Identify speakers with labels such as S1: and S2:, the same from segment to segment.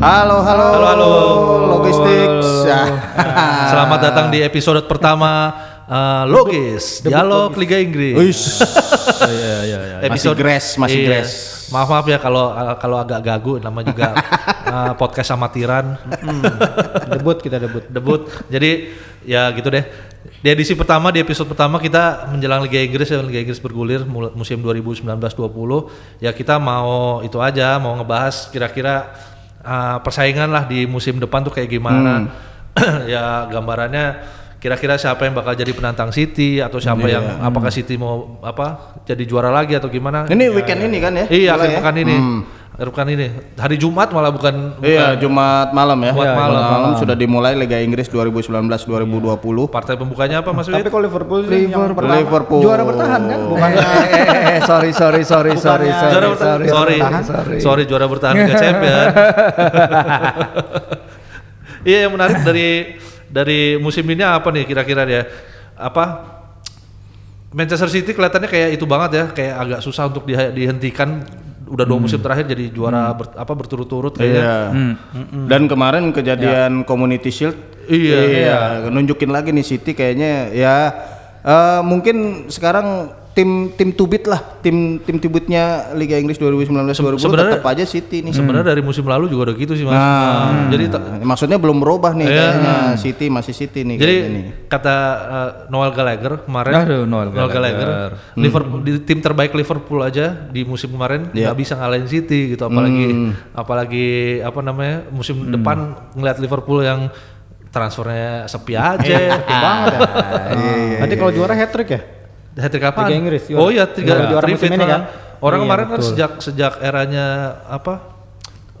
S1: Halo, halo,
S2: Halo, halo.
S1: Logistik.
S2: Selamat datang di episode pertama uh, Logis, Dialog Liga Inggris.
S3: Iya iya iya.
S1: Masih grass, masih
S2: Iya.
S1: grass.
S2: Maaf maaf ya kalau uh, kalau agak gagu, nama juga uh, podcast amatiran.
S3: Debut kita debut.
S2: debut. Jadi ya gitu deh. Di edisi pertama, di episode pertama kita menjelang Liga Inggris ya Liga Inggris bergulir musim 2019-20. Ya kita mau itu aja, mau ngebahas kira-kira uh, persaingan lah di musim depan tuh kayak gimana. ya gambarannya kira-kira siapa yang bakal jadi penantang City atau siapa yang apakah City mau apa jadi juara lagi atau gimana?
S1: Ini weekend ini kan ya?
S2: Iya, akhir
S1: ya?
S2: pekan ini. Akhir pekan ini. Hari Jumat malah bukan
S1: Iya, Jumat malam ya.
S2: Jumat malam.
S1: malam sudah dimulai Liga Inggris 2019-2020.
S2: partai pembukanya apa Mas?
S3: Tapi kalau Liverpool sih yang pertama
S1: Liverpool.
S3: juara bertahan kan? Bukan
S4: Eh, eh, eh, sorry sorry sorry sorry sorry
S2: juara bertahan.
S4: sorry
S2: sorry,
S4: sorry.
S2: sorry, juara bertahan Liga Champion. Iya yang menarik dari dari musim ini apa nih kira-kira ya? Apa Manchester City kelihatannya kayak itu banget ya, kayak agak susah untuk di- dihentikan. Udah dua musim terakhir jadi juara ber- apa berturut-turut kayaknya.
S1: Iya. Dan kemarin kejadian Community Shield.
S2: Iya.
S1: Nunjukin lagi nih City kayaknya ya eh, mungkin sekarang tim tim tubit lah, tim tim tubitnya Liga Inggris 2019-2020
S2: sebenarnya-
S1: tetap aja City nih.
S2: Sebenarnya dari musim lalu juga udah gitu sih mas.
S1: Nah,
S2: Jadi ta-
S1: maksudnya belum berubah nih
S2: Iya.
S1: kayaknya City masih City nih
S2: Jadi
S1: kayaknya nih.
S2: kata uh, Noel Gallagher kemarin,
S4: Aduh, Noel Gallagher.
S2: Liverpool di tim terbaik Liverpool aja di musim kemarin nggak bisa ngalahin City gitu, apalagi apalagi apa namanya musim depan ngeliat Liverpool yang transfernya sepi aja.
S3: sepi banget ya. Nanti kalau juara hat trick ya?
S2: Hat-trick apaan?
S3: Liga Inggris, juara.
S2: Oh iya, tiga
S3: Juara- juara musim ini kan?
S2: Orang
S3: Iya,
S2: kemarin kan
S3: betul.
S2: sejak sejak eranya apa?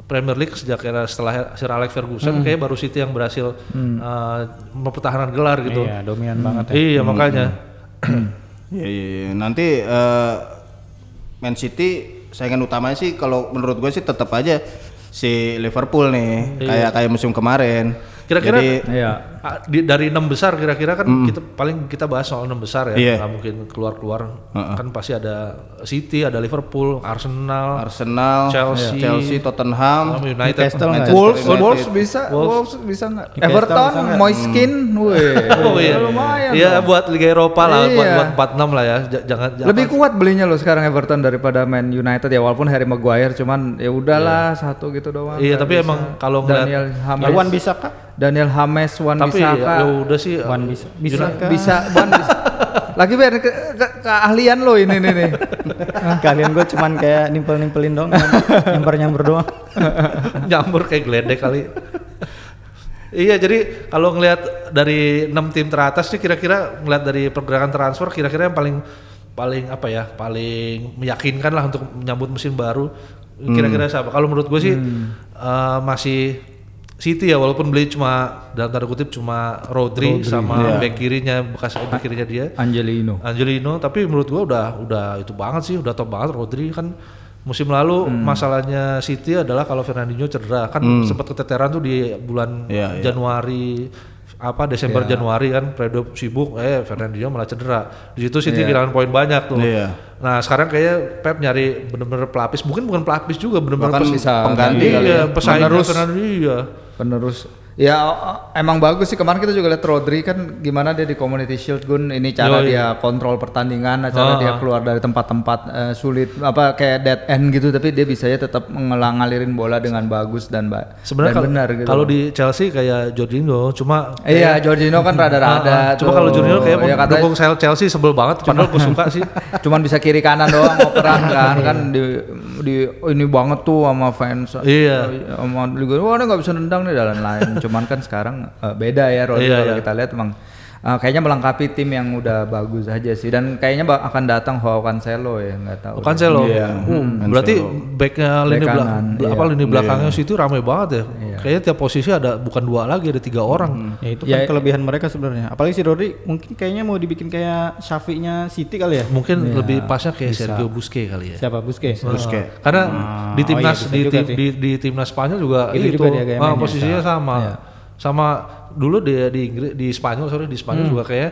S2: Premier League sejak era setelah Sir Alex Ferguson kayak baru City yang berhasil uh, mempertahankan gelar gitu.
S3: Iya, dominan banget ya.
S2: Iya makanya.
S1: Iya, iya, iya. Nanti eh, Man City saingan utamanya sih kalau menurut gue sih tetap aja si Liverpool nih kayak kayak musim kemarin.
S2: Kira-kira
S1: Jadi,
S4: Iya.
S2: Ah, di- dari enam besar kira-kira kan kita paling kita bahas soal enam besar ya. Nggak mungkin keluar-keluar. Kan pasti ada City, ada Liverpool, Arsenal,
S1: Arsenal,
S2: Chelsea,
S1: Chelsea, Tottenham,
S2: United.
S3: Newcastle?
S1: Manchester
S4: Wolves,
S1: United.
S4: Wolves bisa, Wolves, bisa nggak? Everton? Moiskin, weh.
S2: Oh iya.
S4: lumayan.
S2: Iya
S4: loh.
S2: buat Liga Eropa lah, buat
S4: Iya.
S2: buat 46 lah ya. J- jangan
S4: Lebih kuat belinya loh sekarang Everton daripada Man United ya walaupun Harry Maguire cuman ya udahlah satu gitu doang.
S2: Iya, tapi
S4: bisa.
S2: emang kalau
S4: Daniel James,
S3: Irwan bisa kak?
S4: Daniel James, Wan
S2: tapi
S4: Bisaka.
S2: ya udah sih
S3: Wan
S2: uh,
S3: bisa. Bisa
S4: bisa, Wan bisa. Lagi biar ke, ke- keahlian lo ini nih nih.
S3: Kalian gue cuman kayak nimpel-nimpelin dong, nyamper-nyamper doang.
S2: nyambur kayak geledek kali. iya, jadi kalau ngelihat dari enam tim teratas sih kira-kira ngelihat dari pergerakan transfer kira-kira yang paling paling apa ya, paling meyakinkan lah untuk menyambut musim baru. Kira-kira siapa? Kalau menurut gue sih eh, masih City ya walaupun beli cuma dalam tanda kutip cuma Rodri, sama back kirinya bekas back kirinya dia.
S4: Angelino.
S2: Angelino tapi menurut gua udah udah itu banget sih udah top banget Rodri kan musim lalu masalahnya City adalah kalau Fernandinho cedera kan sempat keteteran tuh di bulan
S1: Iya, iya.
S2: Januari apa Desember Januari kan periode sibuk eh Fernandinho malah cedera di situ City kehilangan poin banyak tuh
S1: Iya.
S2: nah sekarang kayak Pep nyari bener-bener pelapis mungkin bukan pelapis juga bener-bener pes-
S1: pengganti
S2: iya
S1: ya.
S2: pesaingnya
S4: Penerus.
S2: Fernandinho iya
S4: penerus ya emang bagus sih kemarin kita juga lihat Rodri kan gimana dia di Community Shield Gun ini cara
S2: Yoi.
S4: dia kontrol pertandingan cara
S2: Ah,
S4: dia
S2: ah.
S4: keluar dari tempat-tempat eh, sulit apa kayak dead end gitu tapi dia bisa ya tetap ngelang ngalirin bola dengan bagus dan ba
S2: sebenarnya kalau
S4: benar gitu
S2: kalau di Chelsea kayak Jorginho cuma
S4: iya Jorginho kan rada-rada
S2: Ah, ah. Cuma kalau Jorginho kayak
S4: ya,
S2: dukung Chel- Chelsea sebel banget, padahal gue suka sih.
S4: cuman bisa kiri kanan doang operan kan kan di di ini banget tuh sama fans
S2: Iya.
S4: sama liga wah dia nggak bisa nendang nih dan lain cuman kan sekarang eh, beda ya Rodri
S2: Iya,
S4: kalau
S2: iya.
S4: kita lihat emang eh, kayaknya melengkapi tim yang udah bagus aja sih dan kayaknya bak- akan datang Joao Cancelo ya nggak tahu
S2: Oh, Cancelo.
S1: Iya,
S2: Uh, berarti backnya lini
S4: Back
S2: belakang,
S4: kanan,
S2: apa
S4: iya.
S2: lini belakangnya situ ramai banget ya. Kayaknya tiap posisi ada bukan dua lagi, ada tiga orang.
S3: Ya itu
S4: Ya,
S3: kan kelebihan mereka sebenarnya. Apalagi si Rodri mungkin kayaknya mau dibikin kayak Shafiq-nya City kali ya.
S2: Mungkin lebih pasnya kayak Sergio Busquets kali ya.
S3: Siapa Busquets?
S1: Busquets.
S2: Karena di
S3: oh
S2: timnas
S3: iya, bisa
S2: di, tim, di, di timnas Spanyol juga
S3: Itu
S2: itu,
S3: juga dia
S2: ah, posisinya sama. Sama dulu di di Inggris di Spanyol sorry di Spanyol
S3: Hmm.
S2: juga kayak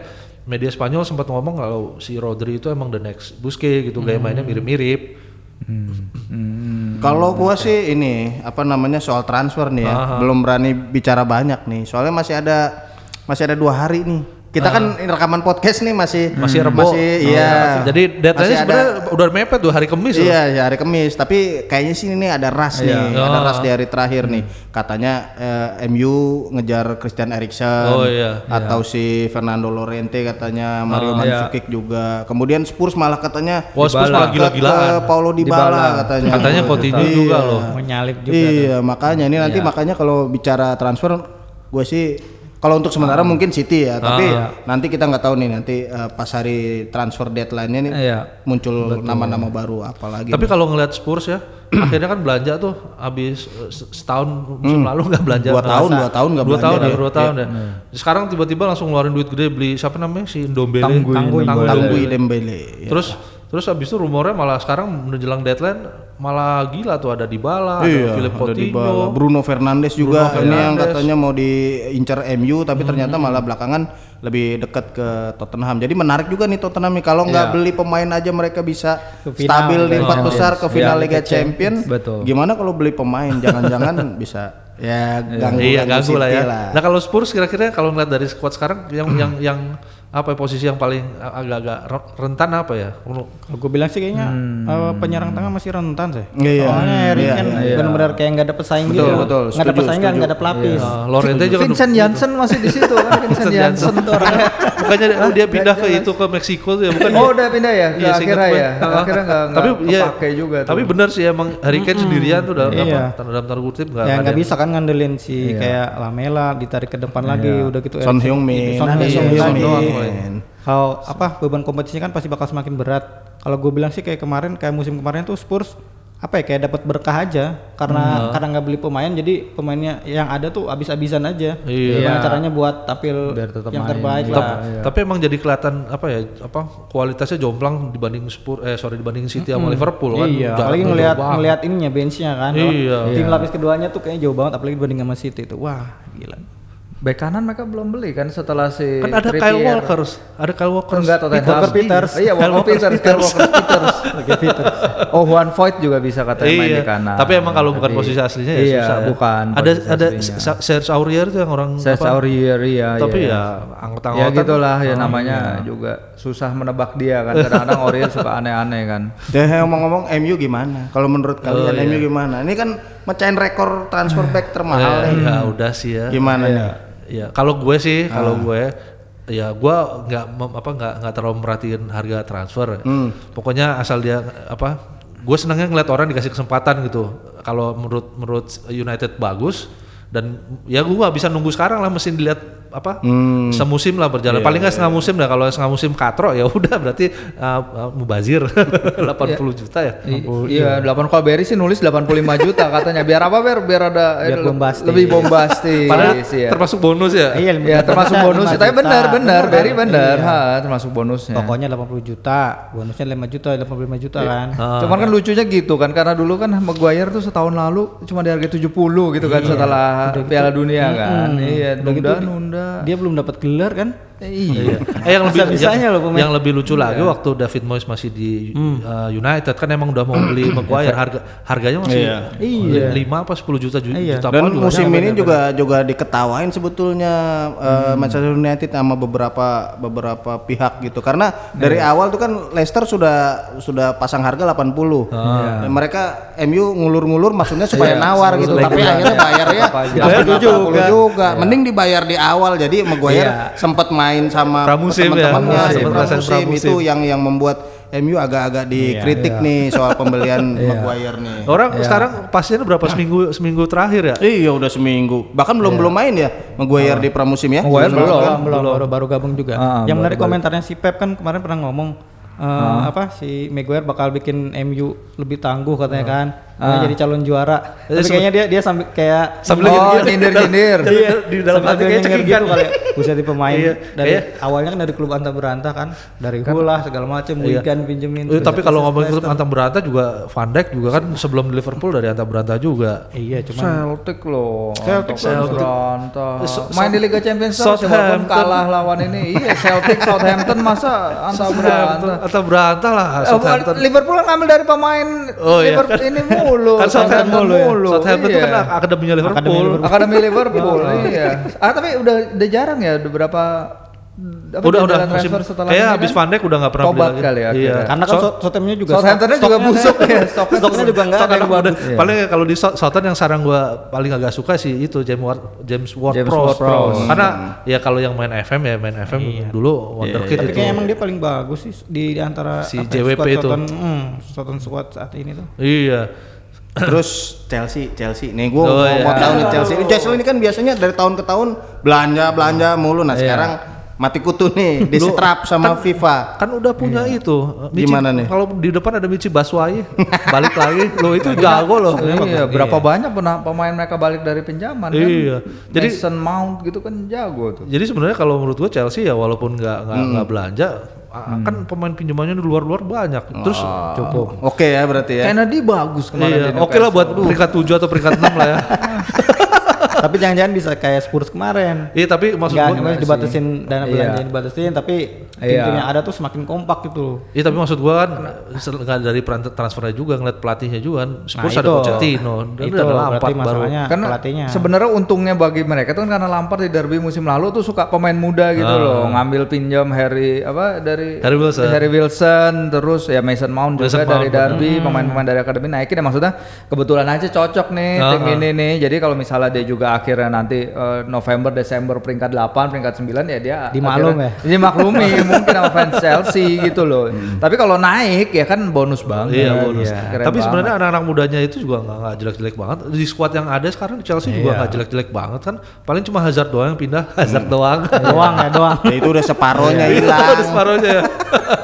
S2: media Spanyol sempat ngomong kalau si Rodri itu emang the next Busquets gitu gaya mainnya mirip-mirip.
S4: Hmm.
S1: Kalau gua sih ini apa namanya soal transfer nih ya, belum berani bicara banyak nih. Soalnya masih ada masih ada dua hari nih. Kita kan rekaman podcast nih masih
S2: Masih rebo.
S1: masih
S2: Oh,
S1: iya.
S2: Jadi deadline
S1: ada-
S2: sebenarnya udah mepet tuh hari Kamis loh.
S1: Iya, ya hari Kamis. Tapi kayaknya sih ini ada ras nih, ada
S2: Oh.
S1: ras di hari terakhir nih. Katanya eh, MU ngejar Christian Eriksen.
S2: Oh, iya.
S1: Atau si Fernando Lorente katanya, Mario
S2: Oh,
S1: Mandzukic juga. Kemudian Spurs malah katanya
S2: Wah, Spurs malah
S1: ke-
S2: gila-gilaan.
S1: ke Paulo Dybala, katanya.
S2: Katanya Coutinho
S1: Iya.
S2: juga loh.
S3: Menyalip juga.
S1: Iya, makanya ini nanti makanya kalau bicara transfer gue sih kalau untuk sementara mungkin City ya, tapi nanti kita nggak tahu nih nanti eh, pas hari transfer deadline-nya nih
S4: Iya.
S1: muncul nama-nama baru apalagi.
S2: Tapi kalau ngeliat Spurs ya, akhirnya kan belanja tuh habis eh, se- setahun musim lalu nggak belanja.
S1: Dua tahun, dua tahun nggak
S2: dua
S1: belanja
S2: tahun ya, dua tahun ya. Sekarang tiba-tiba langsung ngeluarin duit gede beli siapa namanya si Ndombele.
S4: Tanguy.
S2: Tanguy.
S1: Tanguy Dembele. ya.
S2: Terus terus habis itu rumornya malah sekarang menjelang deadline malah gila tuh ada Dybala,
S1: Iya,
S2: ada Philip. Coutinho.
S1: Bruno Fernandes juga
S2: Bruno
S1: ini yang
S2: Fernandes.
S1: katanya mau diincar MU tapi ternyata malah belakangan lebih dekat ke Tottenham. Jadi menarik juga nih Tottenham nih kalau nggak beli pemain aja mereka bisa
S3: final
S1: stabil di
S3: Liga
S1: empat
S3: Champions.
S1: besar ke final
S4: Iya,
S1: Liga
S4: Liga
S1: Champion.
S4: Betul.
S1: Gimana kalau beli pemain jangan-jangan bisa ya ganggu
S2: iya ganggu lah ya.
S1: City
S2: Nah kalau Spurs kira-kira kalau ngeliat dari squad sekarang yang yang yang apa ya, posisi yang paling agak-agak re- rentan apa ya?
S3: Kalau gue bilang sih kayaknya eh, penyerang tengah masih rentan sih.
S1: Iya.
S3: Soalnya Harry
S1: Iya,
S3: kan
S1: iya.
S3: benar-benar kayak nggak ada pesaing
S1: Betul,
S3: gitu.
S1: betul.
S3: Nggak ada pesaing
S1: setuju.
S3: nggak ada pelapis.
S2: Uh, Lorente juga kan
S4: Vincent Janssen masih di situ kan Vincent Janssen tuh orangnya.
S2: Bukannya dia pindah ke itu ke Meksiko tuh ya, bukan?
S4: Oh udah pindah ya ke
S2: Iya,
S4: akhirnya ya. Akhirnya nggak
S2: tapi ya,
S4: kepake juga.
S2: Tapi benar sih emang Harry Kane sendirian tuh dalam
S3: Iya.
S2: apa? Dalam tanda kutip nggak
S3: Ya
S2: ada
S3: nggak bisa kan ngandelin si kayak Lamela ditarik ke depan lagi udah gitu.
S1: Son Heung-min.
S3: Son Heung-min.
S2: Doang,
S3: Kalau apa beban kompetisinya kan pasti bakal semakin berat. Kalau gue bilang sih kayak kemarin kayak musim kemarin tuh Spurs apa ya kayak dapat berkah aja karena karena nggak beli pemain jadi pemainnya yang ada tuh abis-abisan aja.
S2: Iya.
S3: Gimana caranya buat tampil
S4: Biar tetap
S3: yang
S4: main.
S3: terbaik
S2: Tap-
S3: lah.
S2: Tapi emang jadi kelihatan apa ya? Apa kualitasnya jomplang dibanding Spurs eh sorry dibanding City sama Liverpool kan.
S3: Iya, apalagi ngelihat ngelihat ininya benchnya kan.
S2: Iya.
S3: Tim lapis keduanya tuh kayaknya jauh banget apalagi dibanding sama City itu. Wah, gila.
S4: Bek kanan mereka belum beli kan setelah si
S2: kan ada
S4: Trippier.
S2: Kyle Walker, ada Kyle Walker.
S4: Enggak Tottenham.
S3: Walker Peters.
S4: Iya, Walker Peters, Kyle Walker Peters.
S3: Oke, Peter.
S4: Oh, Juan Voigt juga bisa katanya main
S2: Iya.
S4: di kanan.
S2: Tapi emang kalau bukan
S4: Tapi-
S2: posisi aslinya ya
S4: iya,
S2: susah ya.
S4: bukan.
S2: Ada ada Serge Aurier tuh yang orang
S4: Serge
S2: apa?
S4: Aurier iya.
S2: Tapi
S4: iya.
S2: ya
S4: ya
S2: angkot-angkotan.
S4: gitulah ya
S2: Oh,
S4: namanya
S2: iya.
S4: juga susah menebak dia kan kadang-kadang Aurier suka aneh-aneh kan
S1: Deh ngomong-ngomong MU gimana? Kalau menurut kalian MU gimana? Ini kan mecahin rekor transfer back termahal
S2: Eh, ya udah sih ya.
S1: Gimana nih?
S2: Ya kalau gue sih, kalau gue ya gue nggak apa nggak nggak terlalu merhatiin harga transfer. Pokoknya asal dia apa, gue senangnya ngeliat orang dikasih kesempatan gitu. Kalau menurut menurut United bagus dan ya gue nggak bisa nunggu sekarang lah, mesin dilihat apa semusim lah berjalan. Paling nggak setengah musim dah. Kalau setengah musim katro ya udah berarti uh, uh, mubazir 80 juta ya.
S4: Iya 8 kalau Berry sih nulis 85 juta katanya biar apa biar biar ada
S3: Biar
S4: le-
S3: bombastis.
S4: lebih bombastis
S2: Padahal
S4: sih ya.
S2: termasuk bonus ya.
S3: Iya,
S4: ya termasuk bonus
S3: 5
S4: tapi benar benar
S3: kan?
S4: Berry benar
S3: Iya.
S4: ha termasuk bonusnya
S3: Pokoknya 80 juta, bonusnya 5 juta, 85 juta
S4: Iya.
S3: kan.
S4: Cuman kan lucunya gitu kan karena dulu kan Maguire tuh setahun lalu cuma di harga 70 gitu kan setelah Piala Dunia kan. Iya,
S3: Udah gitu
S4: nunda
S3: di-
S4: nunda.
S3: Dia belum dapat gelar kan?
S4: Eh, iya.
S2: Eh yang lebih yang,
S3: loh pemain.
S2: yang lebih lucu lagi waktu David Moyes masih di uh, United kan emang udah mau beli Maguire harga harganya masih
S3: Iya.
S2: 5 apa 10 juta ju-
S3: Iya.
S2: juta
S1: Dan
S2: pound
S1: musim
S2: juga.
S1: ini juga juga diketawain sebetulnya eh, Manchester United sama beberapa beberapa pihak gitu. Karena dari awal tuh kan Leicester sudah sudah pasang harga 80. Dan mereka MU ngulur-ngulur maksudnya supaya nawar gitu. Tapi akhirnya bayarnya 80 juga. juga. Mending dibayar di awal. Jadi Maguire sempat main sama
S2: Pramusim ya,
S1: teman-temannya
S2: pramusim,
S1: sempat
S2: perasaan
S1: pramusim.
S2: pramusim.
S1: itu yang yang membuat MU agak-agak dikritik nih soal pembelian Maguire nih.
S2: Orang sekarang pastinya berapa seminggu seminggu terakhir ya?
S1: Iya udah seminggu. Bahkan belum belum main ya Maguire di pramusim ya.
S4: Maguire belum.
S3: belum, belum, baru baru gabung juga.
S4: Ah,
S3: yang
S4: baru
S3: menarik komentarnya si Pep kan kemarin pernah ngomong eh, apa si Maguire bakal bikin MU lebih tangguh katanya kan. Mau jadi calon juara. Tapi kayaknya dia dia sambil kayak
S2: Sambil
S4: oh,
S2: gini-gini.
S4: nyindir-nyindir.
S2: Iya, di dalam hati kayak
S3: nyengir
S2: cekikan.
S3: gitu kali. ya. Buset di pemain
S2: Iya,
S3: dari
S2: kayak-
S3: awalnya kan dari klub antah berantah kan, dari Hula segala macam,
S2: Iya.
S3: Wigan pinjemin.
S2: Eh, tapi kalau
S3: terus
S2: ngomongin klub antang berantah juga Van Dijk juga kan sebelum di Liverpool dari antang berantah juga.
S3: Iya, cuman
S4: Celtic loh.
S3: Celtic,
S4: Celtic.
S2: So-
S4: Main di Liga Champions walaupun
S2: Southampton.
S4: kalah lawan ini. Iya, Celtic Southampton masa anta berantah.
S2: Antang berantah lah
S4: Eh,
S2: Southampton.
S4: Liverpool kan ngambil dari pemain
S2: Oh, iya.
S4: Liverpool ini mulu.
S2: Kan Southampton
S4: mulu.
S2: mulu. Southampton itu
S4: iya.
S2: kan akademinya Liverpool.
S3: Liverpool.
S4: Akademi Liverpool, iya. Ah tapi udah udah jarang ya, udah berapa apa,
S2: Udah udah musim
S4: transfer setelah
S2: kayak habis
S4: kan?
S2: Van Dijk udah nggak pernah beli
S4: Tobat
S2: lagi.
S4: kali ya,
S2: Iya.
S3: karena kan
S2: So-
S3: so Southamptonnya juga
S4: Southamptonnya juga busuk
S3: kayak-
S4: ya, stoknya
S3: stoknya juga enggak ada yang bagus.
S2: Paling kalau di Sou- Southampton yang sekarang gua paling agak suka sih itu James Ward James Ward
S4: James
S2: Prowse.
S4: Ward-Prowse.
S2: Karena ya kalau yang main FM ya main FM dulu wonderkid
S3: Tapi
S2: itu.
S3: kayaknya emang dia paling bagus sih di, di antara
S2: Si
S3: apa,
S2: JWP itu.
S3: Southampton, hmm, Southampton squad saat ini tuh.
S2: Iya.
S1: Terus Chelsea, Chelsea. Nih gue
S2: Oh,
S1: mau,
S2: iya.
S1: mau tahu nih Chelsea. Ini Chelsea ini kan biasanya dari tahun ke tahun belanja belanja mulu. Nah sekarang mati kutu nih, disetrap sama FIFA.
S2: Kan udah punya itu. Michi-
S1: Gimana nih?
S2: Kalau di depan ada Michi Baswai, balik lagi. Lo itu jago loh.
S4: Iya, berapa banyak pena- pemain mereka balik dari pinjaman kan?
S2: Iya. Jadi-
S4: Mason Mount gitu kan jago tuh.
S2: Jadi sebenarnya kalau menurut gua Chelsea ya walaupun nggak nggak
S1: Hmm.
S2: nggak belanja, a- kan pemain pinjamannya di luar-luar banyak. Terus
S1: Cukup. Oke ya berarti ya.
S4: Kennedy bagus
S2: iya,
S4: kemarin di
S2: oke lah buat peringkat 7 atau peringkat 6 lah ya.
S3: tapi jangan-jangan bisa kayak Spurs kemarin.
S2: Iya tapi maksud gua
S3: enggak dibatasin dana
S4: Iya.
S3: belanjanya dibatasin tapi
S4: Iya.
S3: tim-tim yang ada tuh semakin kompak gitu.
S2: Iya tapi maksud gua kan nggak dari transfernya juga ngeliat pelatihnya juga kan. Spurs
S3: Nah,
S2: ada. Pochettino, dan
S3: Itu
S2: ada
S3: berarti
S2: Lampard baru.
S4: Karena
S3: pelatihnya.
S4: sebenarnya untungnya bagi mereka tuh kan karena Lampard di derby musim lalu tuh suka pemain muda gitu
S2: Ah.
S4: loh, ngambil pinjam Harry apa dari
S2: Harry Wilson.
S4: Harry Wilson, terus ya Mason Mount juga
S2: Mason
S4: dari
S2: Mount,
S4: derby, pemain-pemain dari akademi naikin ya maksudnya kebetulan aja cocok nih
S2: Ah,
S4: tim
S2: ah.
S4: ini nih. Jadi kalau misalnya dia juga akhirnya nanti eh, November Desember peringkat 8, peringkat 9 ya dia
S3: Dimaklum
S4: akhirnya- Dimaklumi mungkin sama fans Chelsea gitu loh. Tapi kalau naik ya kan bonus banget.
S2: Iya bonus.
S4: Keren
S2: Tapi sebenarnya anak-anak mudanya itu juga nggak jelek-jelek banget. Di squad yang ada sekarang di Chelsea juga
S3: Iya.
S2: nggak jelek-jelek banget kan. Paling cuma Hazard doang yang pindah, Hazard doang.
S3: doang ya doang.
S1: Ya, itu udah separohnya
S2: Udah
S1: hilang.
S2: separuhnya ya.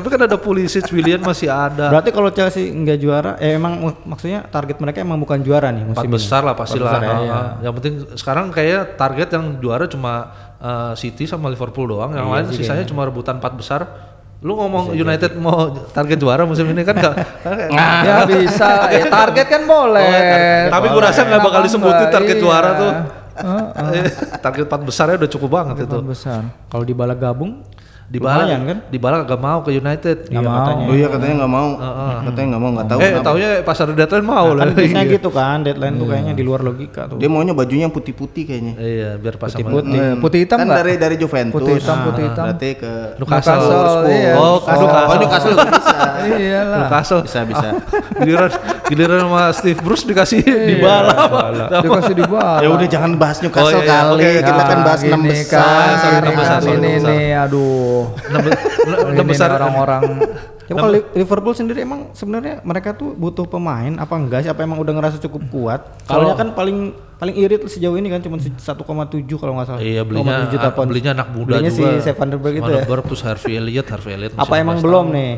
S2: Tapi kan ada Pulisic, William masih ada.
S3: Berarti kalau Chelsea nggak juara, eh emang mak- maksudnya target mereka emang bukan juara nih
S2: Empat
S3: musim ini.
S2: besar lah pastilah.
S3: Empat besar ya,
S2: Ah, Yang penting sekarang kayak target yang juara cuma uh, City sama Liverpool doang. Yang lain sisanya cuma rebutan empat besar. Lu ngomong United mau target juara musim ini kan enggak?
S4: ya bisa. Ya, target kan boleh.
S2: Oh, tar- tapi gua rasa nggak bakal disebutin target
S4: Iya.
S2: juara tuh.
S4: Heeh.
S2: target empat besarnya udah cukup banget itu.
S4: Empat besar.
S3: Kalau di bala gabung,
S2: Di Bala
S3: lumayan kan?
S2: Di Bala gak mau ke United.
S3: Iya katanya.
S1: Oh iya katanya nggak mau. Katanya nggak mau nggak tahu.
S2: eh,
S1: kenapa.
S2: taunya pasar deadline mau lah.
S3: Kan biasanya gitu kan, deadline tuh kayaknya di luar logika tuh.
S1: Dia maunya bajunya putih-putih kayaknya.
S2: Iya, biar pas sama
S3: Putih.
S4: Eh, putih hitam
S1: kan
S4: nggak?
S1: dari dari Juventus.
S4: Putih hitam, putih
S1: Ah,
S4: hitam.
S1: Berarti ke
S2: Newcastle.
S4: Newcastle, iya.
S2: Oh,
S1: Oh,
S2: Newcastle.
S1: oh, Newcastle bisa.
S4: Iyalah.
S2: Newcastle.
S1: Bisa bisa.
S2: giliran giliran sama Steve Bruce dikasih
S4: Iya.
S2: di bala.
S4: Dikasih di bawah.
S1: Ya udah jangan bahas Newcastle
S2: Oh, iya, iya.
S1: kali.
S2: Oke,
S1: Kita kan bahas
S4: gini
S1: enam
S4: kan,
S1: besar.
S2: enam besar,
S4: ini
S2: besar.
S4: nih, aduh.
S2: Enam
S4: Ini
S2: besar
S4: orang-orang
S3: Ya, kalau Li- Liverpool sendiri emang sebenarnya mereka tuh butuh pemain apa enggak sih? Apa emang udah ngerasa cukup kuat?
S2: Kalau-
S3: Soalnya kan paling paling irit sejauh ini kan cuma se- 1,7 kalau nggak salah.
S2: Iya belinya
S3: 1,7 juta pound.
S2: belinya anak muda
S3: Belinya
S2: juga.
S3: si Sepp van der Berg itu ya.
S2: Van der Berg, terus Harvey Elliott, Harvey Elliott.
S3: Apa emang
S2: 16
S3: belum
S2: tahun.
S3: nih?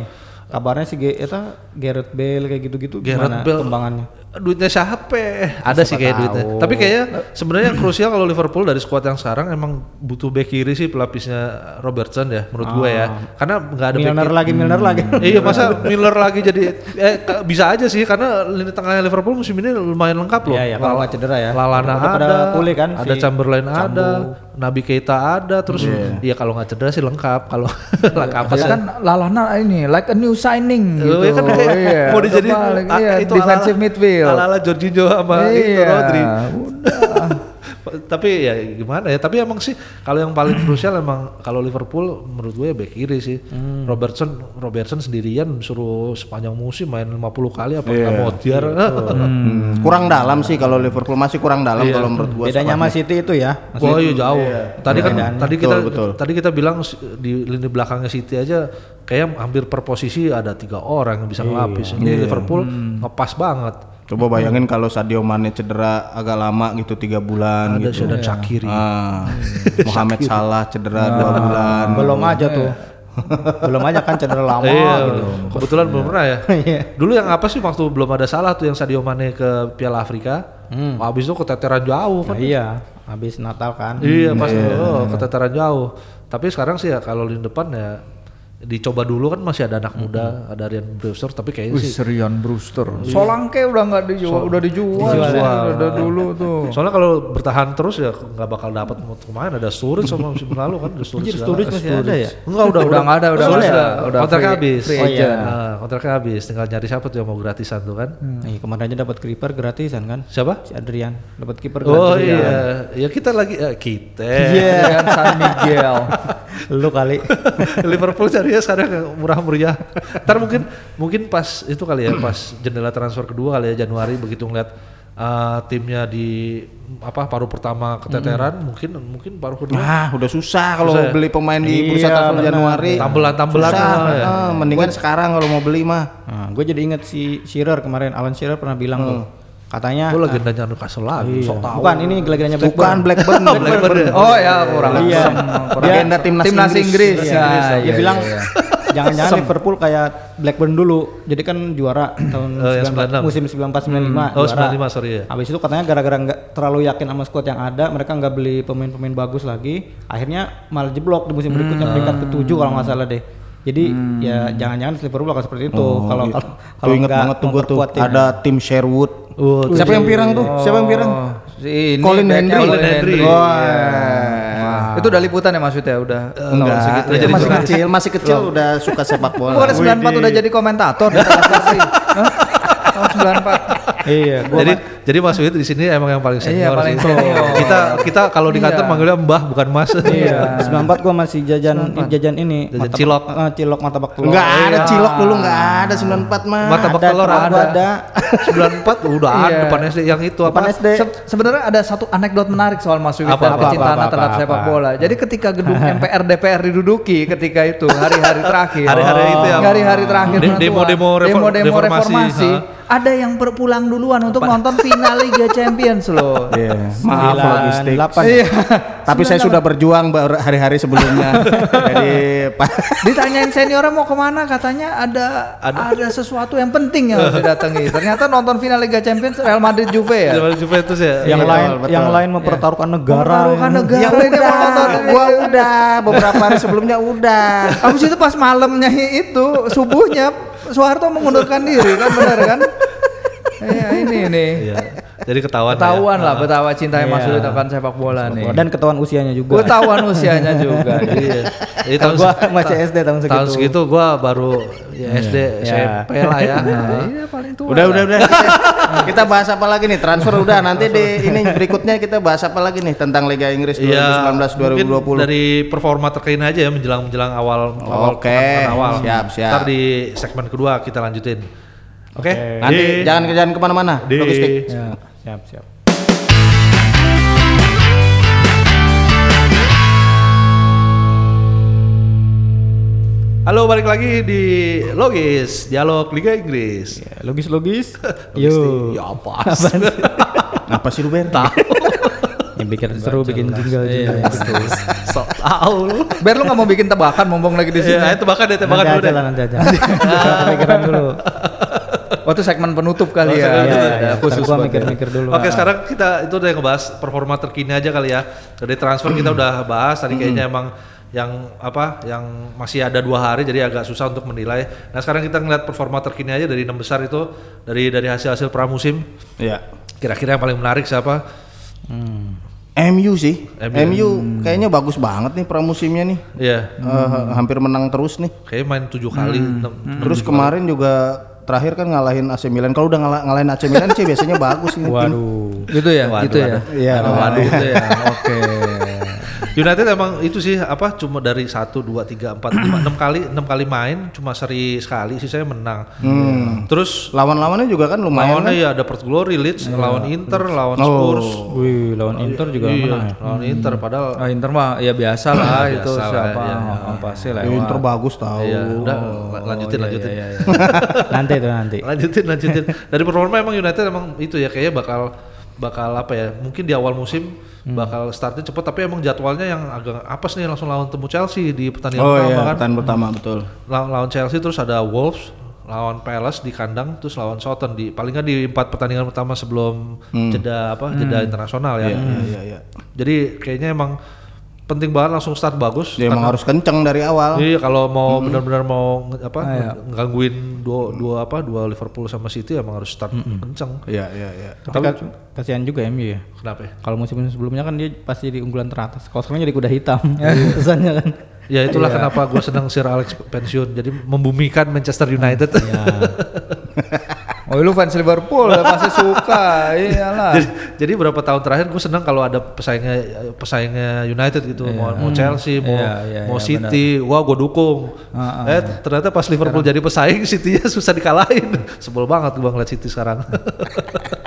S3: Kabarnya si Ge- eta Gareth Bale kayak gitu-gitu gimana
S2: Bale.
S3: kembangannya?
S2: Duitnya siapa? Ada sih kayak duitnya. Tapi kayaknya sebenarnya yang krusial kalau Liverpool dari skuad yang sekarang emang butuh back kiri sih pelapisnya Robertson ya menurut gue ya. Karena nggak ada
S3: Milner lagi, Milner lagi.
S2: iya masa Miller lagi jadi eh bisa aja sih karena lini tengahnya Liverpool musim ini lumayan lengkap loh.
S3: Iya, iya, kalau nggak cedera ya.
S2: Lalana
S3: pada
S2: ada,
S3: pulih kan
S2: ada
S3: si
S2: Chamberlain ada, Nabi Keita ada, terus iya kalau nggak cedera sih lengkap. Kalau lengkap
S4: Ya kan Lalana ini like a new signing
S2: Oh,
S4: gitu.
S2: iya kan kayak
S4: Iya,
S2: mau dijadiin ah,
S4: iya,
S2: itu
S4: defensive midfield.
S2: Ala-ala Jorginho sama itu
S4: Iya,
S2: Rodri.
S4: Udah.
S2: tapi ya gimana ya tapi emang sih kalau yang paling krusial emang kalau Liverpool menurut gue ya back kiri sih
S3: Hmm.
S2: Robertson Robertson sendirian suruh sepanjang musim main 50 kali apa
S1: Iya,
S2: nggak mau diar
S1: Hmm, Kurang dalam sih kalau Liverpool masih kurang dalam
S2: Iya.
S1: kalau menurut gua.
S3: Bedanya sama. City itu ya.
S2: Wah iya jauh. Tadi kan
S3: Perbedaannya.
S2: tadi kita
S1: Betul, betul.
S2: tadi kita bilang di lini belakangnya City aja kayak hampir per posisi ada tiga orang yang bisa ngelapis. Ini Liverpool ngepas banget.
S1: Coba bayangin kalau Sadio Mane cedera agak lama gitu tiga bulan
S2: Ada
S1: gitu.
S2: dan Shakiri.
S1: Ah, Mohamed Salah cedera dua bulan.
S3: Belum aja tuh. belum aja kan cedera lama
S2: iya,
S3: gitu.
S2: kebetulan belum pernah ya.
S3: Iya.
S2: Dulu yang apa sih waktu belum ada salah tuh yang Sadio Mane ke Piala Afrika.
S3: Hmm.
S2: Habis itu keteteran jauh kan.
S3: Nah, iya, habis Natal kan.
S2: Iya, pas oh, keteteran jauh. Tapi sekarang sih ya kalau lini depan ya dicoba dulu kan masih ada anak muda, ada Rian Brewster tapi kayaknya
S4: Wih,
S2: sih
S4: Serian Brewster. Solanke udah nggak dijual, udah dijual,
S2: Dijual.
S4: udah dulu tuh.
S2: Soalnya kalau bertahan terus ya nggak bakal dapat waktu kemarin ada Sturridge sama musim lalu kan ada Sturridge. Segala.
S3: Sturridge masih ada ya?
S2: Enggak udah
S4: Udah nggak ada, udah nggak ada.
S2: udah,
S4: Udah
S2: kontraknya habis.
S4: free
S3: Oh, iya.
S2: Nah, kontraknya habis, tinggal nyari siapa tuh yang mau gratisan tuh kan.
S3: Iya, kemarin aja dapat kiper gratisan kan?
S2: Siapa?
S3: Si Adrian dapat kiper
S2: Oh
S3: gratisan.
S2: iya, ya kita lagi eh, kita.
S4: Dengan San Miguel.
S3: Lu kali.
S2: Liverpool carinya sekarang murah meriah. Ntar mungkin mungkin pas itu kali ya, pas jendela transfer kedua kali ya Januari begitu ngeliat uh, timnya di apa paruh pertama keteteran, mungkin mungkin paruh kedua.
S1: Ah, udah susah kalau
S2: ya?
S1: beli pemain di
S3: Iya,
S1: bursa transfer
S3: benar.
S1: Januari.
S2: Tambelan-tambelan
S1: Susah.
S2: lah ya.
S1: Ah, mendingan sekarang kalau mau beli mah.
S3: Nah, gue jadi inget si Shearer kemarin, Alan Shearer pernah bilang tuh, katanya
S2: Gue legendanya Newcastle lagi,
S3: Iya.
S2: sok tahu.
S3: bukan ini legendanya
S1: Bukan
S3: Blackburn.
S1: Blackburn.
S2: Blackburn ya?
S4: Oh ya, kurang
S3: Iya.
S4: asem, kurang
S1: Legenda timnas
S4: timnas Inggris.
S1: Inggris.
S4: Ya,
S3: Dia
S4: iya,
S3: bilang
S4: iya, iya.
S3: jangan-jangan Liverpool kayak Blackburn dulu. Jadi kan juara tahun
S2: Oh, yang
S3: 94
S2: 96.
S3: musim 94 95
S2: Oh,
S3: juara.
S2: 95 sorry ya.
S3: Habis itu katanya gara-gara nggak terlalu yakin sama squad yang ada, mereka nggak beli pemain-pemain bagus lagi. Akhirnya malah jeblok di musim berikutnya peringkat ketujuh kalau nggak salah deh. Jadi ya jangan-jangan Liverpool bakal seperti itu kalau kalau
S1: Tuh inget
S3: nggak
S1: banget tuh gue tuh
S3: tim.
S1: ada tim Sherwood.
S2: Oh,
S1: Siapa yang pirang tuh? Siapa yang pirang?
S4: Oh, si ini
S1: Colin Henry.
S2: Colin Henry.
S4: Wah. Itu udah liputan ya maksudnya udah.
S1: Enggak,
S4: segitu ya.
S1: masih kecil, masih kecil udah suka sepak bola.
S4: Gua ada 94 udah jadi komentator di televisi. Hah? Tahun 94.
S3: Iya, gua
S2: jadi jadi Mas Wid di sini emang yang paling
S4: Iya,
S2: senior
S4: paling
S2: sih.
S4: senior.
S2: Kita kita kalau di kantor
S4: Iya.
S2: manggilnya Mbah bukan Mas.
S3: Iya, 94 gua masih jajan jajan ini
S2: Jajan
S3: martabak-
S2: cilok.
S3: eh, cilok martabak telur.
S1: Enggak ada
S2: Iya.
S1: cilok dulu enggak ada 94 mah.
S2: Martabak
S3: Ada,
S2: telur ada.
S3: ada.
S2: 94 udah ada
S4: Iya.
S2: depan SD yang itu
S3: Depan
S2: apa?
S3: SD.
S4: Se- sebenarnya ada satu anekdot menarik soal Mas Wiwit
S2: Apa,
S4: kecintaan
S3: apa,
S4: terhadap sepak
S3: apa.
S4: bola. Jadi ketika gedung MPR DPR diduduki ketika itu hari-hari terakhir.
S2: Hari-hari itu ya.
S4: Hari-hari terakhir.
S2: Demo-demo refor-
S4: demo-demo
S2: reformasi,
S4: reformasi. Ada yang berpulang duluan untuk nonton final Liga Champions loh.
S1: Iya, maaf logistik.
S4: Iya.
S1: Tapi saya sudah berjuang ber- hari-hari sebelumnya. Jadi
S4: Ditanyain seniornya mau ke mana katanya ada ada, sesuatu yang penting yang harus didatangi. Ternyata nonton final Liga Champions Real Madrid Juve ya.
S2: Zaman Juventus ya.
S3: yang
S1: Iya,
S3: lain
S1: betul, betul.
S3: yang lain mempertaruhkan negara.
S4: Mempertaruhkan
S3: ini.
S4: negara.
S1: ya
S4: ini mau
S1: udah,
S4: nonton
S1: gua udah beberapa hari sebelumnya udah.
S4: Habis itu pas malamnya itu subuhnya Soeharto mengundurkan diri kan benar kan? Iya ini nih.
S2: Iya. Jadi ketahuan.
S4: Ketahuan
S2: ya.
S4: lah betapa cintanya Mas
S3: Iya.
S4: Wiwit akan sepak bola nih.
S3: Dan ketahuan usianya juga.
S4: Ketahuan usianya juga.
S2: Iya. Jadi tahun
S3: gua masih SD tahun segitu.
S2: tahun segitu gua baru ya SD
S3: Iya.
S2: SMP lah ya.
S4: Iya paling tua.
S1: Udah, udah, udah. kita bahas apa lagi nih? Transfer udah. Nanti di ini berikutnya kita bahas apa lagi nih tentang Liga Inggris
S2: Iya,
S1: 2019
S2: mungkin
S1: 2020.
S2: dari performa terkini aja ya menjelang menjelang awal awal awal.
S1: siap, siap.
S2: Ntar di segmen kedua kita lanjutin. Oke.
S1: Nanti
S2: Di-
S1: jangan jangan ke mana-mana.
S2: di-
S1: Logistik.
S3: Ya, siap, siap.
S2: Halo balik lagi di Logis Dialog Liga Inggris.
S3: Ya, logis-logis.
S2: Logistik.
S3: Yo.
S2: Ya apa?
S1: Apa sih lu Ber?
S3: Yang bikin seru bikin jingle
S2: Iya,
S3: jingle gitu.
S2: Sok tahu lu.
S4: Ber lu nggak mau bikin tebakan mumpung lagi di sini.
S2: Iya, itu bahkan deh, tebakan
S3: Nanti
S2: dulu
S3: aja
S2: deh.
S3: lah nanti aja. Kepikiran dulu.
S4: Waktu segmen penutup kali
S2: Oh,
S4: ya.
S3: Iya, iya.
S4: Khusus
S3: gua
S4: buat
S3: mikir-mikir dulu.
S2: Oke sekarang kita itu udah ngebahas performa terkini aja kali ya. Dari transfer kita udah bahas tadi kayaknya emang yang apa yang masih ada dua hari jadi agak susah untuk menilai. Nah sekarang kita ngeliat performa terkini aja dari enam besar itu dari dari hasil hasil pramusim.
S1: Iya.
S2: Kira-kira yang paling menarik siapa?
S1: MU sih.
S2: MU.
S1: MU kayaknya bagus banget nih pramusimnya nih.
S2: Iya,
S1: Eh, hampir menang terus nih.
S2: kayaknya main tujuh kali. enam- enam
S1: Terus kemarin juga terakhir kan ngalahin AC Milan. Kalau udah ngalah- ngalahin AC Milan sih biasanya bagus ini tim.
S3: Waduh.
S4: Gitu ya,
S2: Waduh,
S4: gitu ya.
S2: waduh.
S1: Iya.
S4: Waduh, gitu ya. Oke.
S2: United emang itu sih apa cuma dari satu dua tiga empat lima enam kali enam kali main cuma seri sekali sisanya menang. Terus
S1: Lawan-lawannya juga kan lumayan
S2: lawannya
S1: kan.
S2: ya ada Perth Glory, Leeds, lawan Inter, lawan
S1: Oh.
S2: Spurs.
S3: Wih, lawan Inter juga
S2: iya,
S3: menang ya.
S2: lawan Inter padahal
S4: Oh, Inter mah ya biasa lah
S2: Biasa
S4: itu
S2: lah,
S4: siapa
S2: iya,
S4: oh, pasti lah.
S1: Ya, Inter bagus tahu.
S2: Iya, udah lanjutin
S4: iya,
S2: lanjutin.
S4: iya, iya.
S3: nanti itu nanti.
S2: lanjutin lanjutin. Dari performa emang United emang itu ya kayaknya bakal bakal apa ya? Mungkin di awal musim
S1: Hmm.
S2: bakal startnya cepet tapi emang jadwalnya yang agak apes nih langsung lawan temu Chelsea di pertandingan
S1: Oh
S2: pertama
S1: iya,
S2: kan.
S1: pertandingan pertama betul.
S2: Lawan, lawan Chelsea terus ada Wolves, lawan Palace di kandang, terus lawan Southampton di paling nggak di empat pertandingan pertama sebelum jeda apa jeda internasional ya.
S1: Hmm. Iya, iya, iya.
S2: Jadi kayaknya emang penting banget langsung start bagus.
S1: Dia emang harus kenceng dari awal.
S2: Iya kalau mau
S1: Hmm.
S2: benar-benar mau apa
S3: Ah, iya.
S2: gangguin dua dua apa dua Liverpool sama City emang harus start kenceng.
S1: Iya, iya, iya.
S3: Tapi ka- kasihan juga MU ya.
S2: Kenapa ya?
S3: Kalau musim-musim sebelumnya kan dia pasti jadi unggulan teratas. Kalau sekarang jadi kuda hitam. Kesannya kan.
S2: Ya itulah
S1: Iya.
S2: kenapa gue senang Sir Alex pensiun. Jadi membumikan Manchester United.
S3: Iya.
S4: Oh lu fans Liverpool ya pasti suka, iyalah.
S2: jadi, jadi berapa tahun terakhir gue senang kalau ada pesaingnya pesaingnya United gitu, mau, mau Chelsea, mau
S3: Iya, iya,
S2: mau
S3: iya,
S2: City, wah gue dukung. eh ternyata pas Liverpool jadi pesaing, City-nya susah dikalahin. Sebel banget gue ngeliat City sekarang.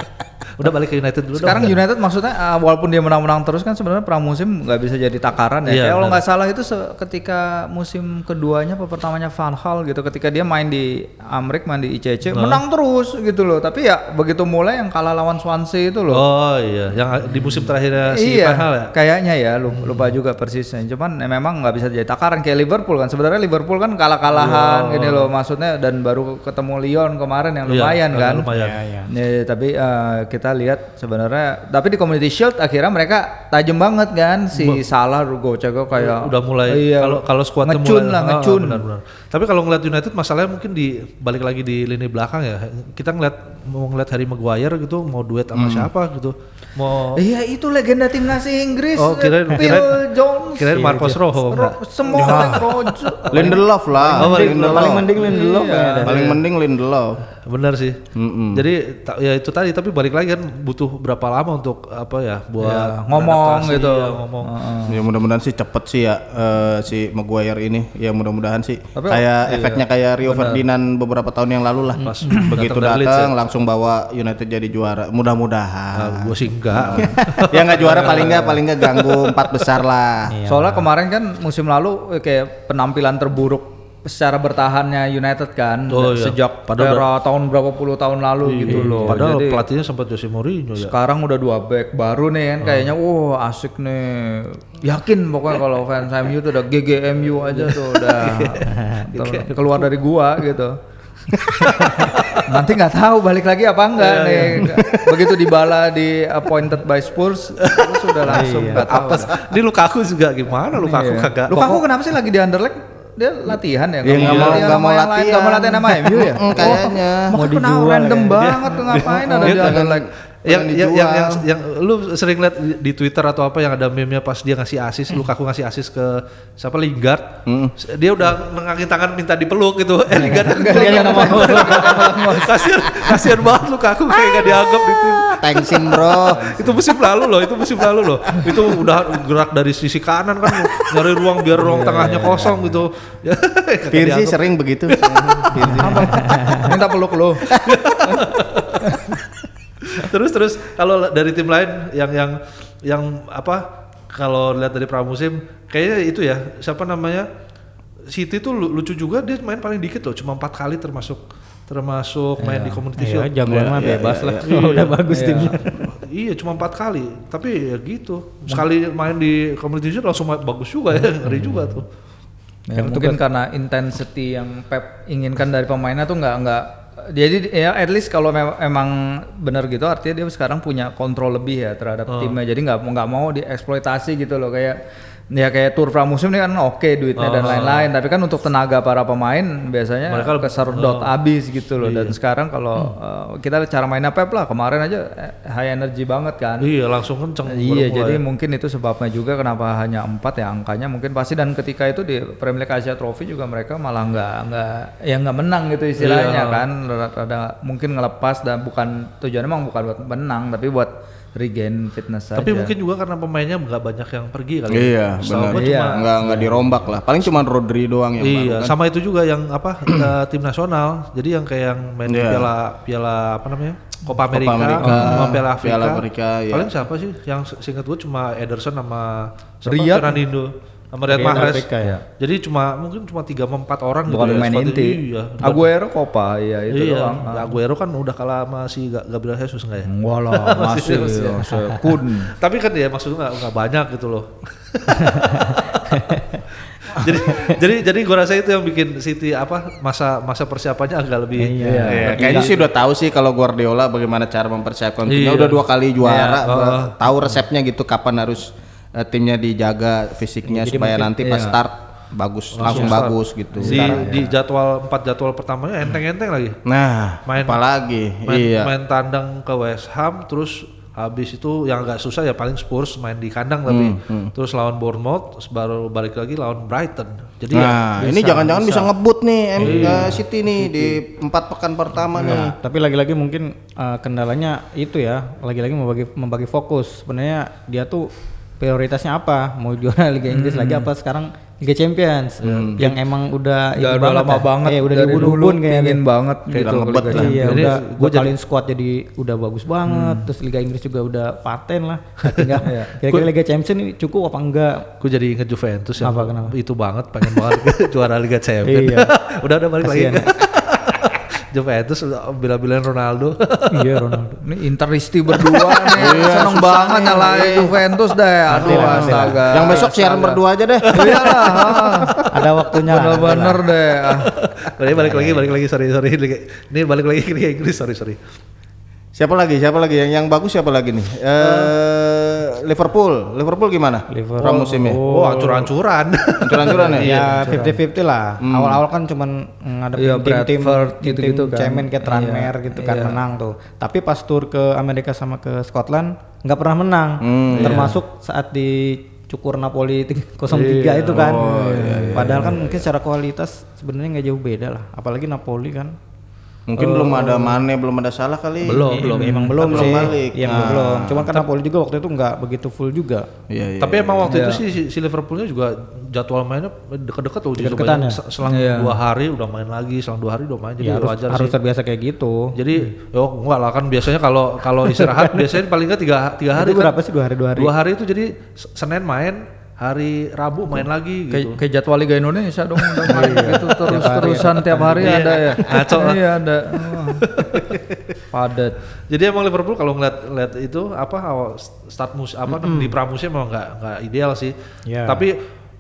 S2: Udah balik ke United dulu
S4: Sekarang
S2: dong.
S4: United maksudnya uh, walaupun dia menang-menang terus kan sebenarnya pramusim nggak bisa jadi takaran ya. Kayak kalau nggak salah itu ketika musim keduanya apa pertamanya Van Hal gitu ketika dia main di Amrik main di ICC menang terus gitu loh. Tapi ya begitu mulai yang kalah lawan Swansea itu loh.
S2: Oh iya, yang di musim terakhirnya si
S4: iya,
S2: Van Hal ya.
S4: kayaknya ya lu- lupa juga persisnya. Cuman ya memang nggak bisa jadi takaran kayak Liverpool kan. Sebenarnya Liverpool kan kalah-kalahan gini loh maksudnya dan baru ketemu Lyon kemarin yang
S2: Iya,
S4: lumayan
S2: agak
S4: kan.
S2: lumayan.
S3: Iya, iya.
S4: Ya, tapi eh, kita lihat sebenarnya tapi di Community Shield akhirnya mereka tajam banget kan si Salah Gocego kayak
S2: udah mulai
S4: iya,
S2: kalau kalau skuadnya
S4: ngecun
S2: mulai
S4: lah
S2: Ah,
S4: ngecun.
S2: benar, benar. Tapi kalau ngeliat United masalahnya mungkin di balik lagi di lini belakang ya. Kita ngeliat mau ngeliat Harry Maguire gitu mau duet sama siapa gitu. Mau
S4: Iya itu legenda timnas Inggris.
S2: Oh, kirain-
S4: Phil
S2: kirain-
S4: Jones.
S2: kirain Marcos Rojo enggak?
S4: Ro- semua Rojo.
S1: Lindelof lah.
S2: Oh,
S1: Lindelof.
S3: Paling mending Lindelof
S4: Iya.
S3: ya.
S1: Paling mending Lindelof.
S2: Benar sih. Jadi ta- ya itu tadi tapi balik lagi kan butuh berapa lama untuk apa ya buat
S4: Iya, ngomong
S2: beradaptasi,
S4: gitu.
S2: ya, ngomong.
S1: Ya mudah-mudahan sih cepet sih ya eh, si Maguire ini. Ya mudah-mudahan sih
S4: Tapi-
S1: kayak efeknya kayak Rio Ferdinand beberapa tahun yang lalu lah.
S2: Pas
S1: Begitu
S2: datang Leeds
S1: datang langsung bawa United jadi juara. Mudah-mudahan.
S2: gue sih enggak.
S1: ya nggak juara paling nggak paling nggak ganggu empat besar lah.
S4: Soalnya kemarin kan musim lalu eh, kayak penampilan terburuk secara bertahannya United kan
S2: Oh, iya.
S4: sejak
S2: Padahal
S4: era tahun berapa puluh tahun lalu gitu loh.
S2: Padahal
S4: Jadi
S2: pelatihnya sempat Jose Mourinho ya.
S4: sekarang udah dua back baru nih kan kayaknya wah asik nih. Yakin pokoknya kalau fans MU tuh udah GGMU aja tuh udah ter- keluar dari gua gitu. Nanti nggak tahu balik lagi apa enggak nih. Begitu dibala di appointed by Spurs, itu sudah langsung nggak tahu.
S2: Apa? Ini Lukaku juga gimana Lukaku
S4: Iya.
S2: kagak.
S4: Lukaku kenapa sih lagi di Underleg? Dia latihan ya?
S1: Iya, nggak mau- nggak mau latihan.
S4: nggak mau latihan sama MU ya?
S1: Mm, kayaknya.
S4: Oh,
S3: Mau dijual
S4: random banget tuh ngapain ada di
S1: Dia
S4: Underleg?
S2: Yang, yang, yang, yang, yang lu sering lihat di, di Twitter atau apa yang ada meme-nya pas dia ngasih asis, Lukaku ngasih asis ke siapa Lingard, dia udah ngangin tangan minta dipeluk gitu, eh Lingard
S3: Dia mau.
S2: kasian kasian banget Lukaku kayak gak dianggap di tim.
S1: Thanksin bro.
S2: itu musim lalu loh, itu musim lalu loh. Itu udah gerak dari sisi kanan kan nyari ruang biar ruang tengahnya kosong gitu.
S1: Virsi sering begitu.
S4: Minta peluk lu.
S2: terus terus kalau dari tim lain yang yang yang apa kalau lihat dari pramusim kayaknya itu ya siapa namanya City tuh lu- lucu juga dia main paling dikit loh cuma empat kali termasuk termasuk main di community
S3: Iya,
S2: shield
S3: jagoan mah
S1: Iya,
S3: bebas
S1: iya,
S3: lah.
S2: iya.
S3: Udah bagus timnya.
S2: iya cuma empat kali tapi ya gitu sekali main di community shield langsung bagus juga ya ngeri juga tuh
S4: Ya, mungkin karena intensity yang Pep inginkan dari pemainnya tuh nggak nggak jadi ya at least kalau mem- emang benar gitu artinya dia sekarang punya kontrol lebih ya terhadap timnya. Jadi nggak mau nggak mau dieksploitasi gitu loh kayak ya kayak tur pramusim ini kan oke duitnya dan lain-lain. Tapi kan untuk tenaga para pemain biasanya
S2: Mereka
S4: mereka kesedot abis gitu loh. Dan sekarang kalau uh, kita cara mainnya Pep lah. Kemarin aja eh, high energy banget kan.
S2: Iya langsung kenceng
S4: Iya, jadi
S2: mulai.
S4: mungkin itu sebabnya juga kenapa hanya empat ya angkanya mungkin pasti. Dan ketika itu di Premier League Asia Trophy juga mereka malah nggak nggak ya nggak menang gitu istilahnya
S2: Iya.
S4: kan. Rada mungkin ngelepas dan bukan tujuannya emang bukan buat menang tapi buat regain fitness
S2: tapi mungkin juga karena pemainnya nggak banyak yang pergi kali
S1: Iya,
S2: Setahu
S1: benar.
S4: Iya.
S2: cuma
S1: Nggak nggak dirombak lah. Paling cuma Rodri doang yang
S2: iya,
S1: baru kan.
S2: sama itu juga yang apa tim nasional. Jadi yang kayak yang main
S1: Iya.
S2: piala piala apa namanya? Copa America,
S1: America,
S2: sama Piala Afrika.
S1: Piala Afrika, iya.
S2: Paling siapa sih? Yang seingat gue cuma Ederson sama?
S4: Riyad.
S2: Fernandinho. Sama Riyad Mahrez.
S3: Ya.
S2: Jadi cuma mungkin cuma tiga atau empat orang
S4: Bukan
S2: gitu ya.
S4: main
S2: squad
S4: inti.
S2: Iya.
S4: Aguero Copa, iya itu
S2: iya.
S4: doang.
S2: Ya, Aguero kan udah kalah sama si Ga- Gabriel Jesus enggak ya?
S4: Walah, masih ya, sekun.
S2: Tapi kan ya maksudnya nggak nggak banyak gitu loh. jadi jadi jadi gue rasa itu yang bikin City apa masa masa persiapannya agak lebih
S3: Iya.
S1: Ya, kayaknya sih udah tahu sih kalau Guardiola bagaimana cara mempersiapkan timnya.
S2: Iya.
S1: Udah dua kali juara,
S2: Iya,
S1: eh, tahu resepnya gitu kapan harus eh, timnya dijaga fisiknya supaya nanti pas
S4: iya.
S1: start bagus langsung,
S2: start.
S1: bagus gitu.
S2: di di jadwal empat jadwal pertamanya enteng-enteng lagi.
S1: Nah,
S2: Main-
S1: apalagi
S2: Main,
S1: iya.
S2: main tandang ke West Ham terus habis itu yang agak susah ya paling Spurs main di kandang tapi
S1: Hmm,
S2: terus lawan Bournemouth terus baru balik lagi lawan Brighton. Jadi
S1: Nah,
S2: ya
S1: ini jangan-jangan bisa, ngebut nih M
S2: Iya.
S1: eh, City nih di empat pekan pertama nih.
S3: Nah, tapi lagi-lagi mungkin uh, kendalanya itu ya, lagi-lagi membagi membagi fokus. Sebenarnya dia tuh prioritasnya apa? Mau juara Liga Inggris lagi apa sekarang Liga Champions? Yang emang udah
S4: Udah,
S3: ini
S4: udah lama
S3: ya.
S4: banget.
S3: Eh, udah
S4: dari dulu
S3: dibun-bun kayaknya.
S4: pingin banget
S1: Kayak
S4: gitu.
S1: ngebet
S4: Liga
S1: lah.
S3: Iya,
S2: Ini
S3: udah
S2: jadi-
S3: kalian squad jadi udah bagus banget. Terus Liga Inggris juga udah paten lah. Tinggal kira-kira Liga Champions ini cukup apa enggak?
S2: Gue jadi inget Juventus yang
S3: Apa, kenapa?
S2: itu banget pengen banget juara Liga Champions.
S3: Iya.
S2: udah udah balik
S3: Kasihan
S2: lagi. Juventus bila-bilain Ronaldo.
S3: iya Ronaldo.
S4: Ini Interisti berdua nih, seneng banget nyalain Juventus deh. Aduh,
S3: lah, lah.
S4: astaga.
S1: Yang besok siaran berdua aja deh.
S4: Iyalah,
S3: Ada waktunya. lah,
S4: bener-bener deh. Ah.
S2: Balik, lagi, balik lagi, sorry, sorry. Ini balik lagi ke Inggris, sorry, sorry.
S1: Siapa lagi? Siapa lagi yang yang bagus siapa lagi nih? Eh Liverpool. Liverpool gimana?
S3: Liverpool.
S1: Pramusimnya.
S2: Oh, ancur-ancuran.
S1: Hancur-hancuran ya?
S3: Ya 50-50 lah. Awal-awal kan cuman ngadepin
S4: Iya,
S3: tim-tim tim
S4: gitu-gitu kan.
S3: cemen kayak Tranmere gitu kan menang tuh. Tapi pas tur ke Amerika sama ke Scotland nggak pernah menang. Termasuk saat di cukur Napoli 03 itu kan. Padahal kan mungkin secara kualitas sebenarnya nggak jauh beda lah. Apalagi Napoli kan.
S1: Mungkin belum ada Mane, belum ada salah kali.
S2: Belum, belum.
S3: Emang belum
S1: belum
S3: sih.
S1: balik.
S3: Iya, emang
S1: Nah.
S3: belum. Cuman kan Napoli juga waktu itu nggak begitu full juga.
S1: Iya, iya.
S2: Tapi emang waktu itu sih si, Liverpoolnya juga jadwal mainnya deket-deket loh. Coba
S3: ya?
S2: Selang
S4: Iya.
S2: dua hari udah main lagi, selang dua hari udah main. Jadi
S3: Ya, harus
S2: wajar
S3: harus
S2: sih.
S3: terbiasa kayak gitu.
S2: Jadi, oh enggak lah kan biasanya kalau kalau istirahat biasanya paling enggak tiga, tiga hari
S3: Itu
S2: kan.
S3: berapa sih dua hari dua hari?
S2: Dua hari itu jadi Senin main, hari Rabu main lagi
S4: Kayak,
S2: gitu.
S4: kayak jadwal Liga Indonesia dong udah main gitu terus terusan tiap hari
S2: Iya,
S4: ada ya.
S2: ngaco lah.
S4: Iya ada. Oh. Padat.
S2: Jadi emang Liverpool kalau ngeliat ngeliat itu apa awal start mus apa di pramusim memang nggak nggak ideal sih.
S3: Iya.
S2: Tapi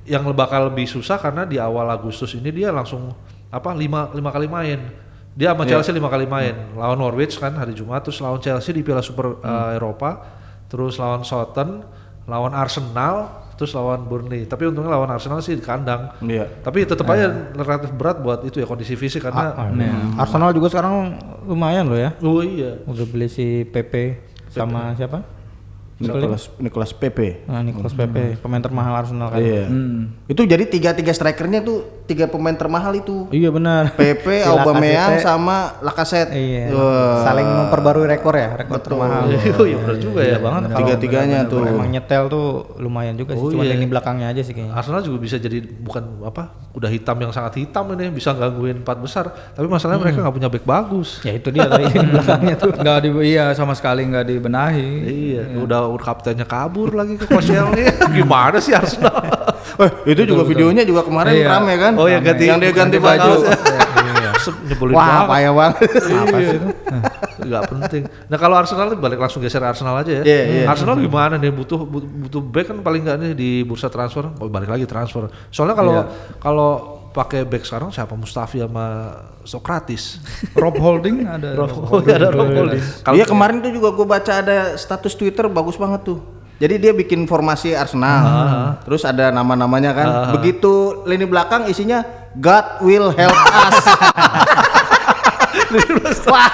S2: yang bakal lebih susah karena di awal Agustus ini dia langsung apa lima lima kali main. Dia sama Chelsea lima kali main. Lawan Norwich kan hari Jumat, terus lawan Chelsea di Piala Super uh, Eropa, terus lawan Southampton, lawan Arsenal, terus lawan Burnley. Tapi untungnya lawan Arsenal sih di kandang.
S1: Iya.
S2: Tapi tetap aja relatif berat buat itu ya kondisi fisik karena
S3: Arsenal juga sekarang lumayan loh ya.
S2: oh iya.
S3: Udah beli si PP sama siapa?
S1: Nicolas Nicolas Pepe.
S3: Nah, Nicolas Pepe, pemain termahal Arsenal kan.
S1: Iya. Itu jadi tiga tiga strikernya tuh tiga pemain termahal itu.
S3: Iya benar.
S1: Pepe,
S3: Si
S1: Aubameyang sama Lacazette.
S3: Iya.
S1: Wah.
S3: Saling memperbarui rekor ya, rekor termahal.
S2: Oh iya benar juga ya.
S3: banget kalau
S1: Tiga-tiganya tuh.
S3: Emang nyetel tuh lumayan juga sih,
S2: Oh,
S3: cuma
S2: iya.
S3: lini belakangnya aja sih kayaknya.
S2: Arsenal juga bisa jadi bukan apa udah hitam yang sangat hitam ini bisa gangguin empat besar tapi masalahnya mereka nggak punya back bagus
S3: Ya itu dia tadi belakangnya tuh.
S4: Nggak di iya sama sekali nggak dibenahi.
S2: iya udah udah kaptennya kabur lagi ke Koscielny gimana sih Arsenal?
S1: Eh, itu juga videonya juga kemarin
S4: Iya.
S1: rame kan?
S2: Oh, yang ganti-
S1: yang dia ganti,
S2: ganti
S1: baju.
S2: baju. nyebelin
S1: Wah,
S2: banget.
S1: payah banget.
S3: Apa sih itu?
S2: nggak penting. Nah kalau Arsenal balik langsung geser Arsenal aja ya.
S1: Iya, iya.
S2: Arsenal gimana nih? Butuh butuh, back kan paling nggak nih di bursa transfer? Oh, balik lagi transfer. Soalnya kalau kalau pakai back sekarang siapa Mustafi sama Sokratis
S4: Rob Holding ada.
S2: Oh, iya, ada Rob Holding. Kalau
S1: Iya kemarin tuh juga gue baca ada status Twitter bagus banget tuh. Jadi dia bikin formasi Arsenal, terus ada nama-namanya kan. Begitu lini belakang isinya God will help us. Wah,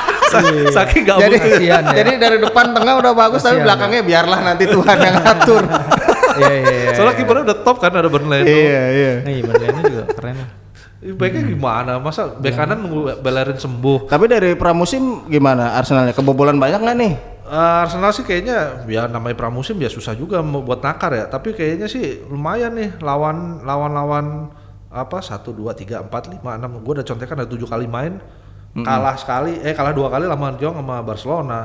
S2: saking nggak
S1: jadi.
S4: Kasihan ya.
S1: jadi dari depan tengah udah bagus tapi belakangnya biarlah nanti Tuhan yang ngatur.
S4: Iya iya iya.
S2: Soalnya kipernya udah top kan ada Bernardo.
S1: iya iya.
S3: Nah, iya juga keren lah.
S2: Baiknya gimana? Masa bek kanan nunggu Bellerin sembuh?
S1: Tapi dari pramusim gimana Arsenalnya? Kebobolan banyak nggak nih?
S2: Eh, Arsenal sih kayaknya ya namanya pramusim ya susah juga buat nakar ya. Tapi kayaknya sih lumayan nih lawan lawan lawan apa satu dua tiga empat lima enam. Gue udah contekan ada tujuh kali main kalah sekali eh kalah dua kali lawan Jong sama Barcelona.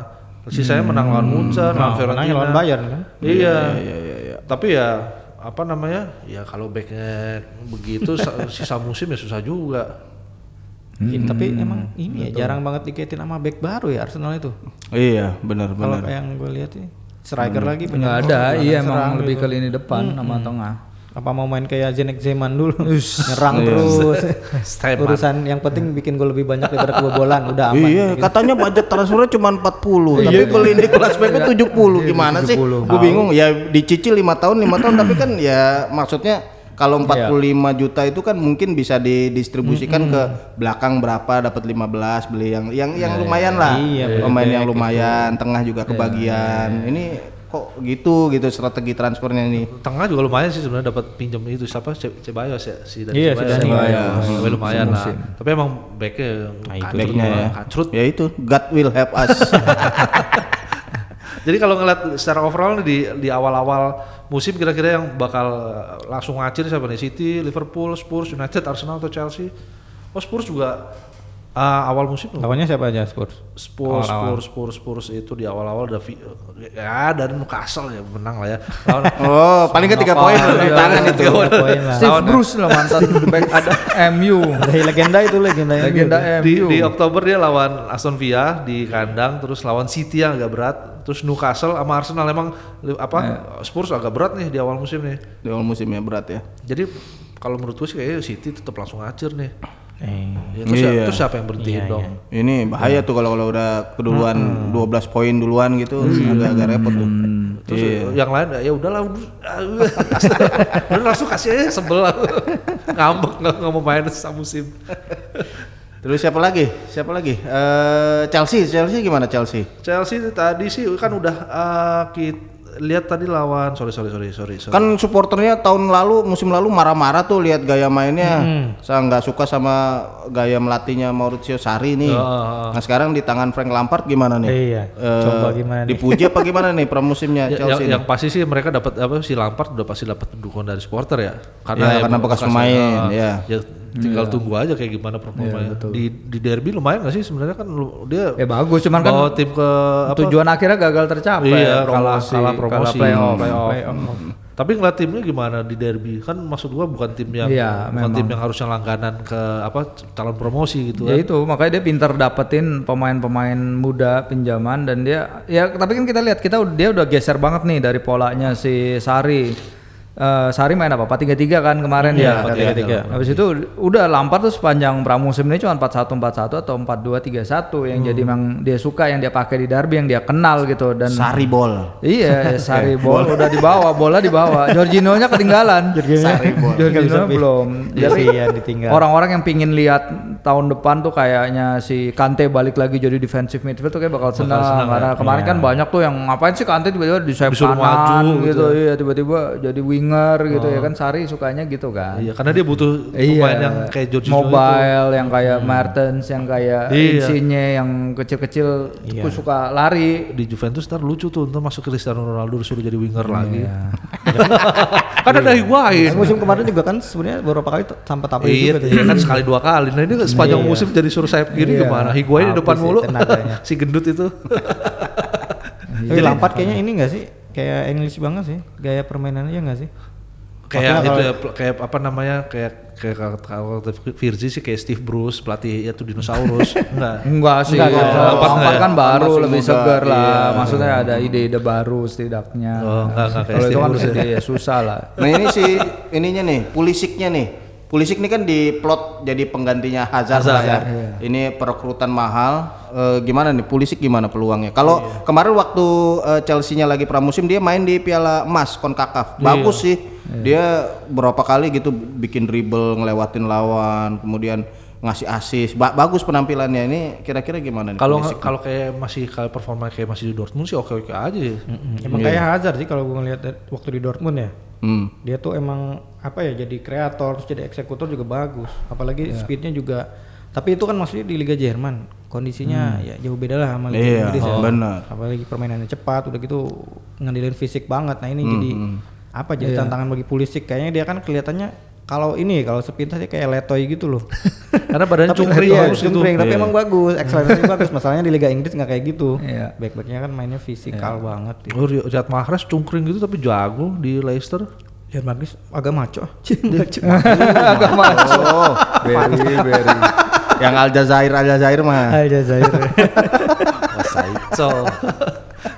S2: Sisanya menang lawan Munchen, lawan
S3: Nah,
S2: Fiorentina.
S3: lawan Bayern kan.
S2: Iya. Tapi ya apa namanya? Ya kalau backnya begitu sa- sisa musim ya susah juga.
S3: Iya, Tapi emang ini ya jarang banget dikaitin sama back baru ya Arsenal itu.
S1: Iya, benar
S3: Kalau
S1: benar.
S3: yang gue lihat sih striker lagi
S4: nggak
S3: punya
S4: ada iya emang lebih
S3: gitu.
S4: ke lini depan sama tengah
S3: apa mau main kayak Zenek Zeman dulu? Nyerang terus.
S2: Stepan.
S3: urusan yang penting bikin gol lebih banyak daripada kebobolan udah aman
S1: Iya, katanya budget transfernya cuma 40, tapi beli di kelas PP 70 gimana sih? Gue bingung. Ya dicicil 5 tahun, 5 tahun tapi kan ya maksudnya kalau 45 juta itu kan mungkin bisa didistribusikan ke belakang berapa dapat 15 beli yang yang yang lumayan lah.
S3: Iya,
S1: Pemain yang lumayan, tengah juga kebagian. Ini kok gitu gitu strategi transfernya nih.
S2: Tengah juga lumayan sih sebenarnya dapat pinjam itu siapa Ce- Cebayos ya si dari
S3: Iya, si Dani.
S2: Cebayos. Tapi lumayan lah. Tapi emang backnya kacrut,
S1: Backnya ya.
S2: kacrut.
S1: Ya itu, God will help us.
S2: Jadi kalau ngeliat secara overall nih di di awal-awal musim kira-kira yang bakal langsung ngacir siapa nih? City, Liverpool, Spurs, United, Arsenal atau Chelsea? Oh Spurs juga eh, awal musim
S3: lawannya siapa aja? Spurs?
S2: Spurs, Spurs, Spurs, Spurs itu di awal-awal udah ya dari Newcastle ya menang lah ya. Lawan
S1: oh, paling ke 3 poin. Di tangan itu.
S3: poin lah.
S4: Steve Bruce lah mantan back ada MU
S3: Dari legenda itu legenda yang
S4: legenda
S2: di,
S4: MU
S2: di Oktober dia lawan Aston Villa di kandang, terus lawan City yang agak berat, terus Newcastle sama Arsenal. Emang apa Spurs agak berat nih di awal musim nih.
S1: Di awal musimnya berat ya.
S2: Jadi kalau menurut gue sih kayaknya City tetap langsung ngacir nih.
S3: Eh,
S2: Ya, terus, siapa,
S1: Iya.
S2: terus siapa yang berhentiin dong?
S1: Ini bahaya tuh kalau kalau udah keduluan 12 poin duluan gitu agak-agak repot tuh.
S2: Terus
S1: Iya.
S2: yang lain ya udahlah udah udah langsung kasih aja sebel ngambek nggak mau main sama musim.
S1: Terus siapa lagi? Siapa lagi? Eh Chelsea, Chelsea gimana Chelsea?
S2: Chelsea tadi sih kan udah eh, kita lihat tadi lawan sorry sorry sorry sorry. sorry.
S1: Kan supporternya tahun lalu musim lalu marah-marah tuh lihat gaya mainnya. Saya nggak suka sama gaya melatihnya Maurizio Sarri nih. Nah sekarang di tangan Frank Lampard gimana nih?
S3: Iya.
S1: Eh,
S3: Coba gimana nih?
S1: Dipuji apa gimana nih pramusimnya
S2: Ya, yang,
S1: Chelsea? nih?
S2: yang pasti sih mereka dapat apa si Lampard udah pasti dapat dukungan dari supporter ya
S1: Ya, karena bekas pemain,
S2: ya.
S1: ya.
S2: Tinggal tunggu aja kayak gimana performanya di di derby lumayan gak sih sebenarnya kan dia
S4: ya bagus cuman kan
S2: tim ke apa
S4: tujuan akhirnya gagal tercapai
S2: Iya, kalah
S4: promosi,
S2: kalah promosi,
S4: playoff.
S2: playoff. Tapi ngeliat timnya gimana di derby? Kan maksud gua bukan tim yang
S4: Iya,
S2: bukan tim yang harusnya langganan ke apa calon promosi gitu
S4: Ya
S2: kan.
S4: itu makanya dia pintar dapetin pemain-pemain muda pinjaman dan dia ya tapi kan kita lihat kita dia udah geser banget nih dari polanya si Sari. Eh, Sari main apa? 4-3-3 kan kemarin
S2: Iya,
S4: ya.
S2: 4-3-3.
S4: Habis itu udah Lampard tuh sepanjang pramusim ini cuma 4-1-4-1 atau 4-2-3-1 yang jadi
S2: Hmm.
S4: memang dia suka yang dia pakai di derby yang dia kenal gitu dan
S1: Sari ball.
S4: Iya, Sari Bol udah dibawa, bola dibawa. Jorginho-nya ketinggalan.
S1: Sari Ball.
S4: Jorginho belum. Jadi
S3: ditinggal.
S4: orang-orang yang pingin lihat tahun depan tuh kayaknya si Kante balik lagi jadi defensive midfield tuh kayak bakal senang,
S2: senang
S4: karena kemarin kan banyak tuh yang ngapain sih Kante tiba-tiba di sayap kanan gitu,
S2: gitu.
S4: iya tiba-tiba jadi winger gitu ya kan Sari sukanya gitu kan.
S2: Iya, karena dia butuh pemain yang kayak itu.
S4: mobile yang kayak Mertens yang kayak
S2: Iya.
S4: Insigne yang kecil-kecil tuh suka lari
S2: Di Juventus ntar lucu tuh ntar masuk Cristiano Ronaldo disuruh jadi winger lagi.
S4: Iya.
S2: kan ada Higuain.
S3: Kan musim kemarin juga kan sebenarnya beberapa kali sampai tapi
S2: Iya,
S3: juga tuh.
S2: iya kan sekali dua kali. Nah ini sepanjang musim jadi suruh sayap kiri
S3: Iya.
S2: ke mana? Higuain di depan
S3: sih
S2: mulu. si gendut itu.
S3: Tapi Lampard kayaknya ini enggak sih? Kayak English banget sih, gaya permainannya ya enggak sih?
S2: kayak
S3: Maksudnya
S2: itu ya kayak apa namanya kayak kayak kalau- Virzi sih kayak Steve Bruce pelatih itu dinosaurus enggak
S4: Enggak sih,
S3: Enggak, enggak.
S4: Lampard
S2: Lampard enggak
S4: kan
S1: ya?
S4: baru
S1: Masih
S4: lebih segar lah.
S1: iya.
S4: Maksudnya ada ide-ide baru setidaknya.
S2: Oh, enggak, enggak kayak
S4: Kalau itu
S2: Steve
S4: kan
S2: Bruce ya.
S4: ya susah lah.
S1: Nah ini si ininya nih, Pulisiknya nih. Pulisik ini kan diplot jadi penggantinya Hazard,
S2: Hazard,
S1: lah ya.
S2: iya.
S1: Ini perekrutan mahal. Eh, gimana nih Pulisik gimana peluangnya? Kalau kemarin waktu eh, Chelsea-nya lagi pramusim dia main di Piala Emas Konkakaf. Bagus sih. Dia berapa kali gitu bikin dribble ngelewatin lawan, kemudian ngasih assist. Ba- bagus penampilannya. Ini kira-kira gimana nih?
S2: kalau
S1: Pulisic?
S2: kalau kayak masih kalau performa kayak masih di Dortmund sih oke oke aja ya.
S3: Emang kayak Hazard sih kalau gue ngeliat waktu di Dortmund ya.
S1: Hmm.
S3: Dia tuh emang apa ya jadi kreator terus jadi eksekutor juga bagus. Apalagi speednya juga. Tapi itu kan maksudnya di Liga Jerman kondisinya ya jauh beda lah sama Liga
S1: Iya,
S3: Inggris ya.
S1: oh, benar.
S3: Apalagi permainannya cepat udah gitu ngandelin fisik banget. Nah ini jadi apa jadi tantangan bagi Pulisic kayaknya dia kan kelihatannya kalau ini kalau sepintas dia kayak letoy gitu loh.
S2: karena badannya
S3: tapi
S2: cungkring
S3: iya,
S2: bagus gitu
S3: cungkring, tapi
S1: Iya.
S3: emang bagus, excellency bagus. Masalahnya di Liga Inggris nggak kayak gitu.
S4: Iya.
S3: Back-backnya kan mainnya fisikal banget. gitu.
S2: Oh, Ri- Riyad Mahrez cungkring gitu tapi jago di Leicester
S3: Real Madrid agak maco. maco.
S4: Agak maco.
S1: Oh,
S4: Very, very.
S1: yang Aljazair Aljazair mah.
S3: Aljazair.
S2: So,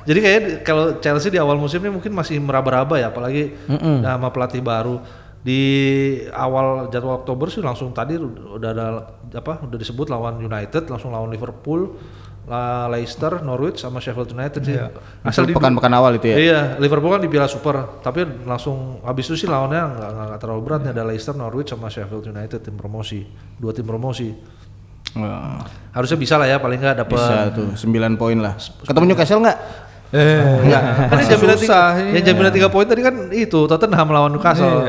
S2: jadi kayak kalau Chelsea di awal musim ini mungkin masih meraba-raba ya, apalagi nama pelatih baru di awal jadwal Oktober sih langsung tadi udah ada apa udah disebut lawan United, langsung lawan Liverpool, la- Leicester, Norwich sama Sheffield United sih. Asal di
S1: pekan-pekan awal itu ya.
S2: Iya, Liverpool kan di Piala Super, tapi langsung habis itu sih lawannya nggak nggak- terlalu berat nih ada Leicester, Norwich sama Sheffield United tim promosi, dua tim promosi.
S1: Wah,
S2: Harusnya bisa lah ya paling nggak dapat
S1: bisa tuh 9 poin lah. Ketemu Newcastle nggak?
S2: Enggak. Kan yang jaminan tiga,
S4: Susah,
S2: yang jaminan tiga poin tadi kan itu Tottenham melawan Newcastle.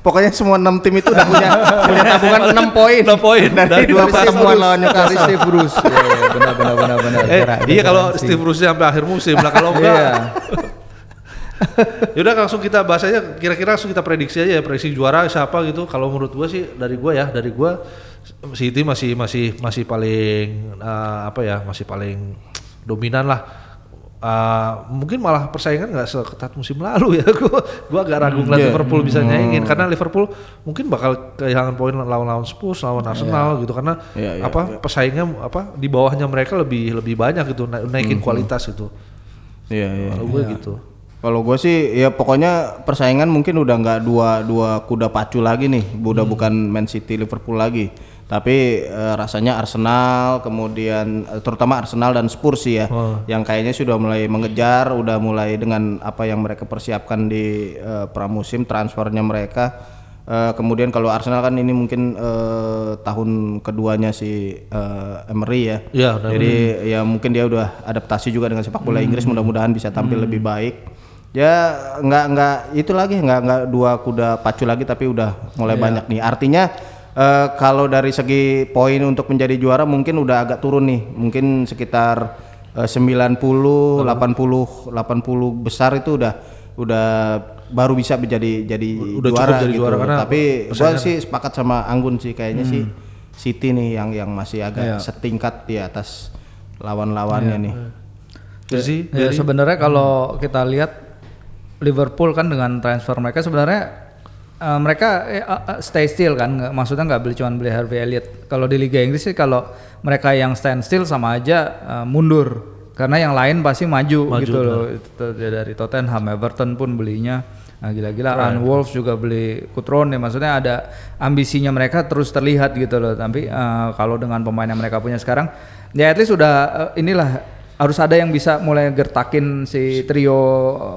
S1: Pokoknya semua 6 tim itu udah punya punya tabungan 6 poin.
S2: 6 poin
S1: Dari dua pertemuan lawan
S4: Dari
S1: Newcastle.
S4: Steve Bruce. Iya, iya, benar benar benar benar.
S2: Eh, iya kalau Steve Bruce sampai akhir musim lah kalau enggak.
S4: Iya.
S2: Yaudah langsung kita bahas aja kira-kira langsung kita prediksi aja ya prediksi juara siapa gitu. Kalau menurut gua sih dari gua ya, dari gua City masih masih masih paling eh, apa ya, masih paling dominan lah. Eh, mungkin malah persaingan nggak seketat musim lalu ya. Gua agak ragu ngeliat
S1: iya.
S2: Liverpool bisa nyaingin karena Liverpool mungkin bakal kehilangan poin lawan-lawan Spurs, lawan Arsenal gitu karena
S1: Iya, iya,
S2: apa pesaingnya apa di bawahnya mereka lebih lebih banyak gitu na- naikin kualitas gitu.
S1: Iya, iya.
S2: Kalau gue gitu.
S1: Kalau gue sih ya pokoknya persaingan mungkin udah nggak dua dua kuda pacu lagi nih, udah bukan Man City Liverpool lagi. Tapi eh, rasanya Arsenal kemudian eh, terutama Arsenal dan Spurs sih ya, yang kayaknya sudah mulai mengejar, udah mulai dengan apa yang mereka persiapkan di eh, pramusim transfernya mereka. Eh, kemudian kalau Arsenal kan ini mungkin eh, tahun keduanya si eh, Emery ya.
S2: Udah
S1: Jadi ya mungkin dia udah adaptasi juga dengan sepak bola Inggris mudah-mudahan bisa tampil lebih baik. Ya nggak nggak itu lagi nggak nggak dua kuda pacu lagi tapi udah mulai banyak nih. Artinya eh, kalau dari segi poin untuk menjadi juara mungkin udah agak turun nih. Mungkin sekitar eh, 90, 80, 80 besar itu udah udah baru bisa menjadi jadi
S2: Udah cukup
S1: juara
S2: jadi
S1: gitu.
S2: juara karena
S1: Tapi gua sih sepakat sama Anggun sih. Kayaknya sih City nih yang yang masih agak setingkat di atas lawan-lawannya nih.
S2: Jadi
S4: Ya, sebenarnya kalau kita lihat Liverpool kan dengan transfer mereka sebenarnya eh, mereka eh, stay still kan, nggak- maksudnya nggak beli cuma beli Harvey Elliott. Kalau di Liga Inggris sih kalau mereka yang stand still sama aja eh, mundur karena yang lain pasti maju, gitu loh. Itu dari Tottenham, Everton pun belinya nah, gila-gilaan. Wolves juga beli Cutrone, maksudnya ada ambisinya mereka terus terlihat gitu loh. Tapi eh, kalau dengan pemain yang mereka punya sekarang, ya at least sudah eh, inilah harus ada yang bisa mulai gertakin si trio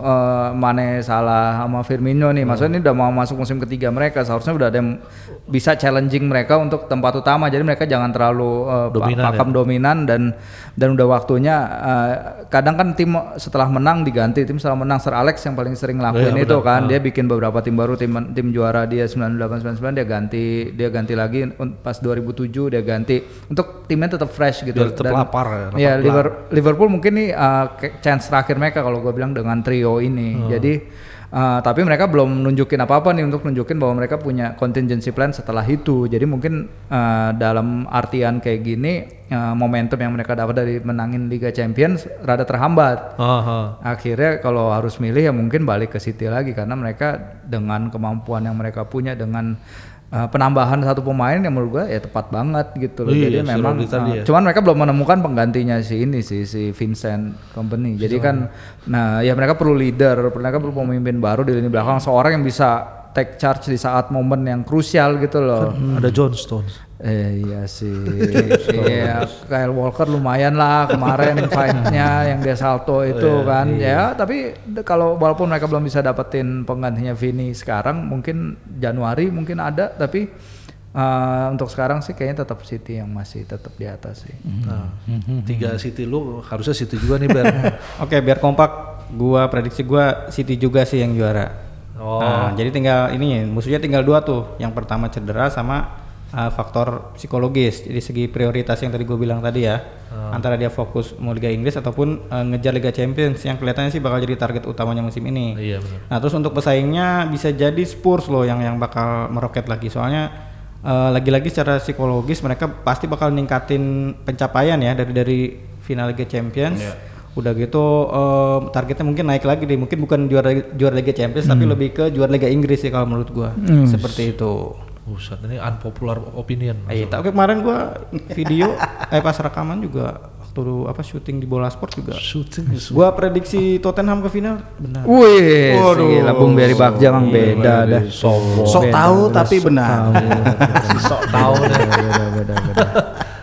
S4: eh, Mane, Salah sama Firmino nih. Maksudnya ini udah mau masuk musim ketiga mereka, seharusnya udah ada yang bisa challenging mereka untuk tempat utama. Jadi mereka jangan terlalu pa-
S2: Dominan
S4: pakam dominan dan dan udah waktunya eh, kadang kan tim setelah menang diganti, tim setelah menang Sir Alex yang paling sering ngelakuin itu kan. Dia bikin beberapa tim baru, tim tim juara dia 98 99 dia ganti, dia ganti lagi pas 2007 dia ganti untuk timnya tetap fresh gitu.
S2: Biar tetap lapar ya,
S4: Iya,
S2: pelan.
S4: Liver- Liverpool mungkin nih uh, chance terakhir mereka kalau gue bilang dengan trio ini.
S2: Hmm.
S4: Jadi uh, tapi mereka belum nunjukin apa-apa nih untuk nunjukin bahwa mereka punya contingency plan setelah itu. Jadi mungkin uh, dalam artian kayak gini uh, momentum yang mereka dapat dari menangin Liga Champions rada terhambat.
S2: Aha.
S4: Akhirnya kalau harus milih ya mungkin balik ke City lagi karena mereka dengan kemampuan yang mereka punya dengan uh, penambahan satu pemain yang menurut gua ya tepat banget gitu loh.
S2: Iya,
S4: Jadi
S2: si
S4: memang uh,
S2: ya.
S4: cuman mereka belum menemukan penggantinya si ini sih si Vincent Company. Jadi kan nah ya mereka perlu leader, mereka perlu pemimpin baru di lini belakang seorang yang bisa take charge di saat momen yang krusial gitu loh.
S2: Ada John Stones.
S4: Eh iya sih. Iya, Kyle Walker lumayan lah kemarin fight-nya yang dia salto itu kan. Ya, tapi kalau walaupun mereka belum bisa dapetin penggantinya Vini sekarang, mungkin Januari mungkin ada, tapi eh, untuk sekarang sih kayaknya tetap City yang masih tetap di atas sih.
S2: Nah, tiga City lu harusnya City juga nih Ber.
S3: Oke, biar kompak, gua prediksi gua City juga sih yang juara.
S2: Oh.
S3: Nah, jadi tinggal ini musuhnya tinggal dua tuh. Yang pertama cedera sama uh, faktor psikologis. Jadi segi prioritas yang tadi gue bilang tadi ya, antara dia fokus mau Liga Inggris ataupun uh, ngejar Liga Champions yang kelihatannya sih bakal jadi target utamanya musim ini.
S2: iya benar.
S3: Nah, terus untuk pesaingnya bisa jadi Spurs loh yang yang bakal meroket lagi. Soalnya eh, lagi-lagi secara psikologis mereka pasti bakal ningkatin pencapaian ya dari dari final Liga Champions Udah gitu eh, targetnya mungkin naik lagi deh. Mungkin bukan juara juara Liga Champions tapi lebih ke juara Liga Inggris sih kalau menurut gua. Seperti itu.
S2: Buset, ini unpopular opinion.
S3: Eh, tapi kemarin gua video eh pas rekaman juga waktu apa syuting di bola sport juga.
S2: Shooting is
S3: Gua prediksi Tottenham ke final benar.
S4: Wih, gila Bung Beri Bagja emang beda dah.
S1: Sok tahu tapi benar.
S2: Sok tahu deh.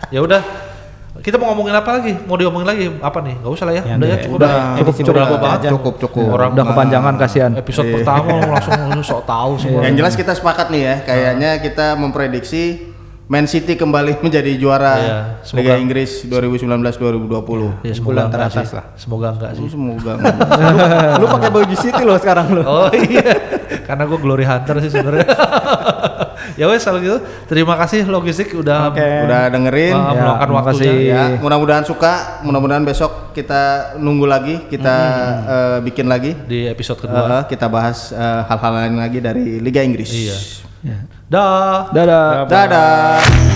S2: ya udah. Kita mau ngomongin apa lagi? Mau diomongin lagi apa nih? Gak usah lah ya.
S3: Ya,
S2: udah ya,
S3: udah,
S2: cukup.
S3: udah,
S2: cukup cukup banget.
S3: aja.
S1: Cukup cukup.
S2: Orang
S4: Udah kepanjangan kasihan.
S2: Episode pertama langsung sok tahu semua.
S1: Yang jelas kita sepakat nih ya, kayaknya kita memprediksi Man City kembali menjadi juara
S2: Iya,
S1: Liga
S2: semoga-
S1: Inggris 2019-2020.
S2: Ya semoga
S3: Bulan
S2: enggak
S3: teratas
S2: sih.
S3: lah.
S2: Semoga enggak sih.
S1: Semoga.
S3: lu pakai baju City lo sekarang lo.
S2: Oh iya, karena gue glory hunter sih sebenarnya. ya wes kalau gitu, terima kasih logistik udah
S3: Oke.
S1: Udah dengerin.
S2: uh,
S4: Ya,
S2: meluangkan waktunya.
S1: Ya, mudah-mudahan suka, mudah-mudahan besok kita nunggu lagi, kita eh, bikin lagi.
S2: di episode kedua.
S1: Eh, kita bahas eh, hal-hal lain lagi dari Liga Inggris.
S2: Iya. Dah.
S4: Dadah.
S1: Dadah.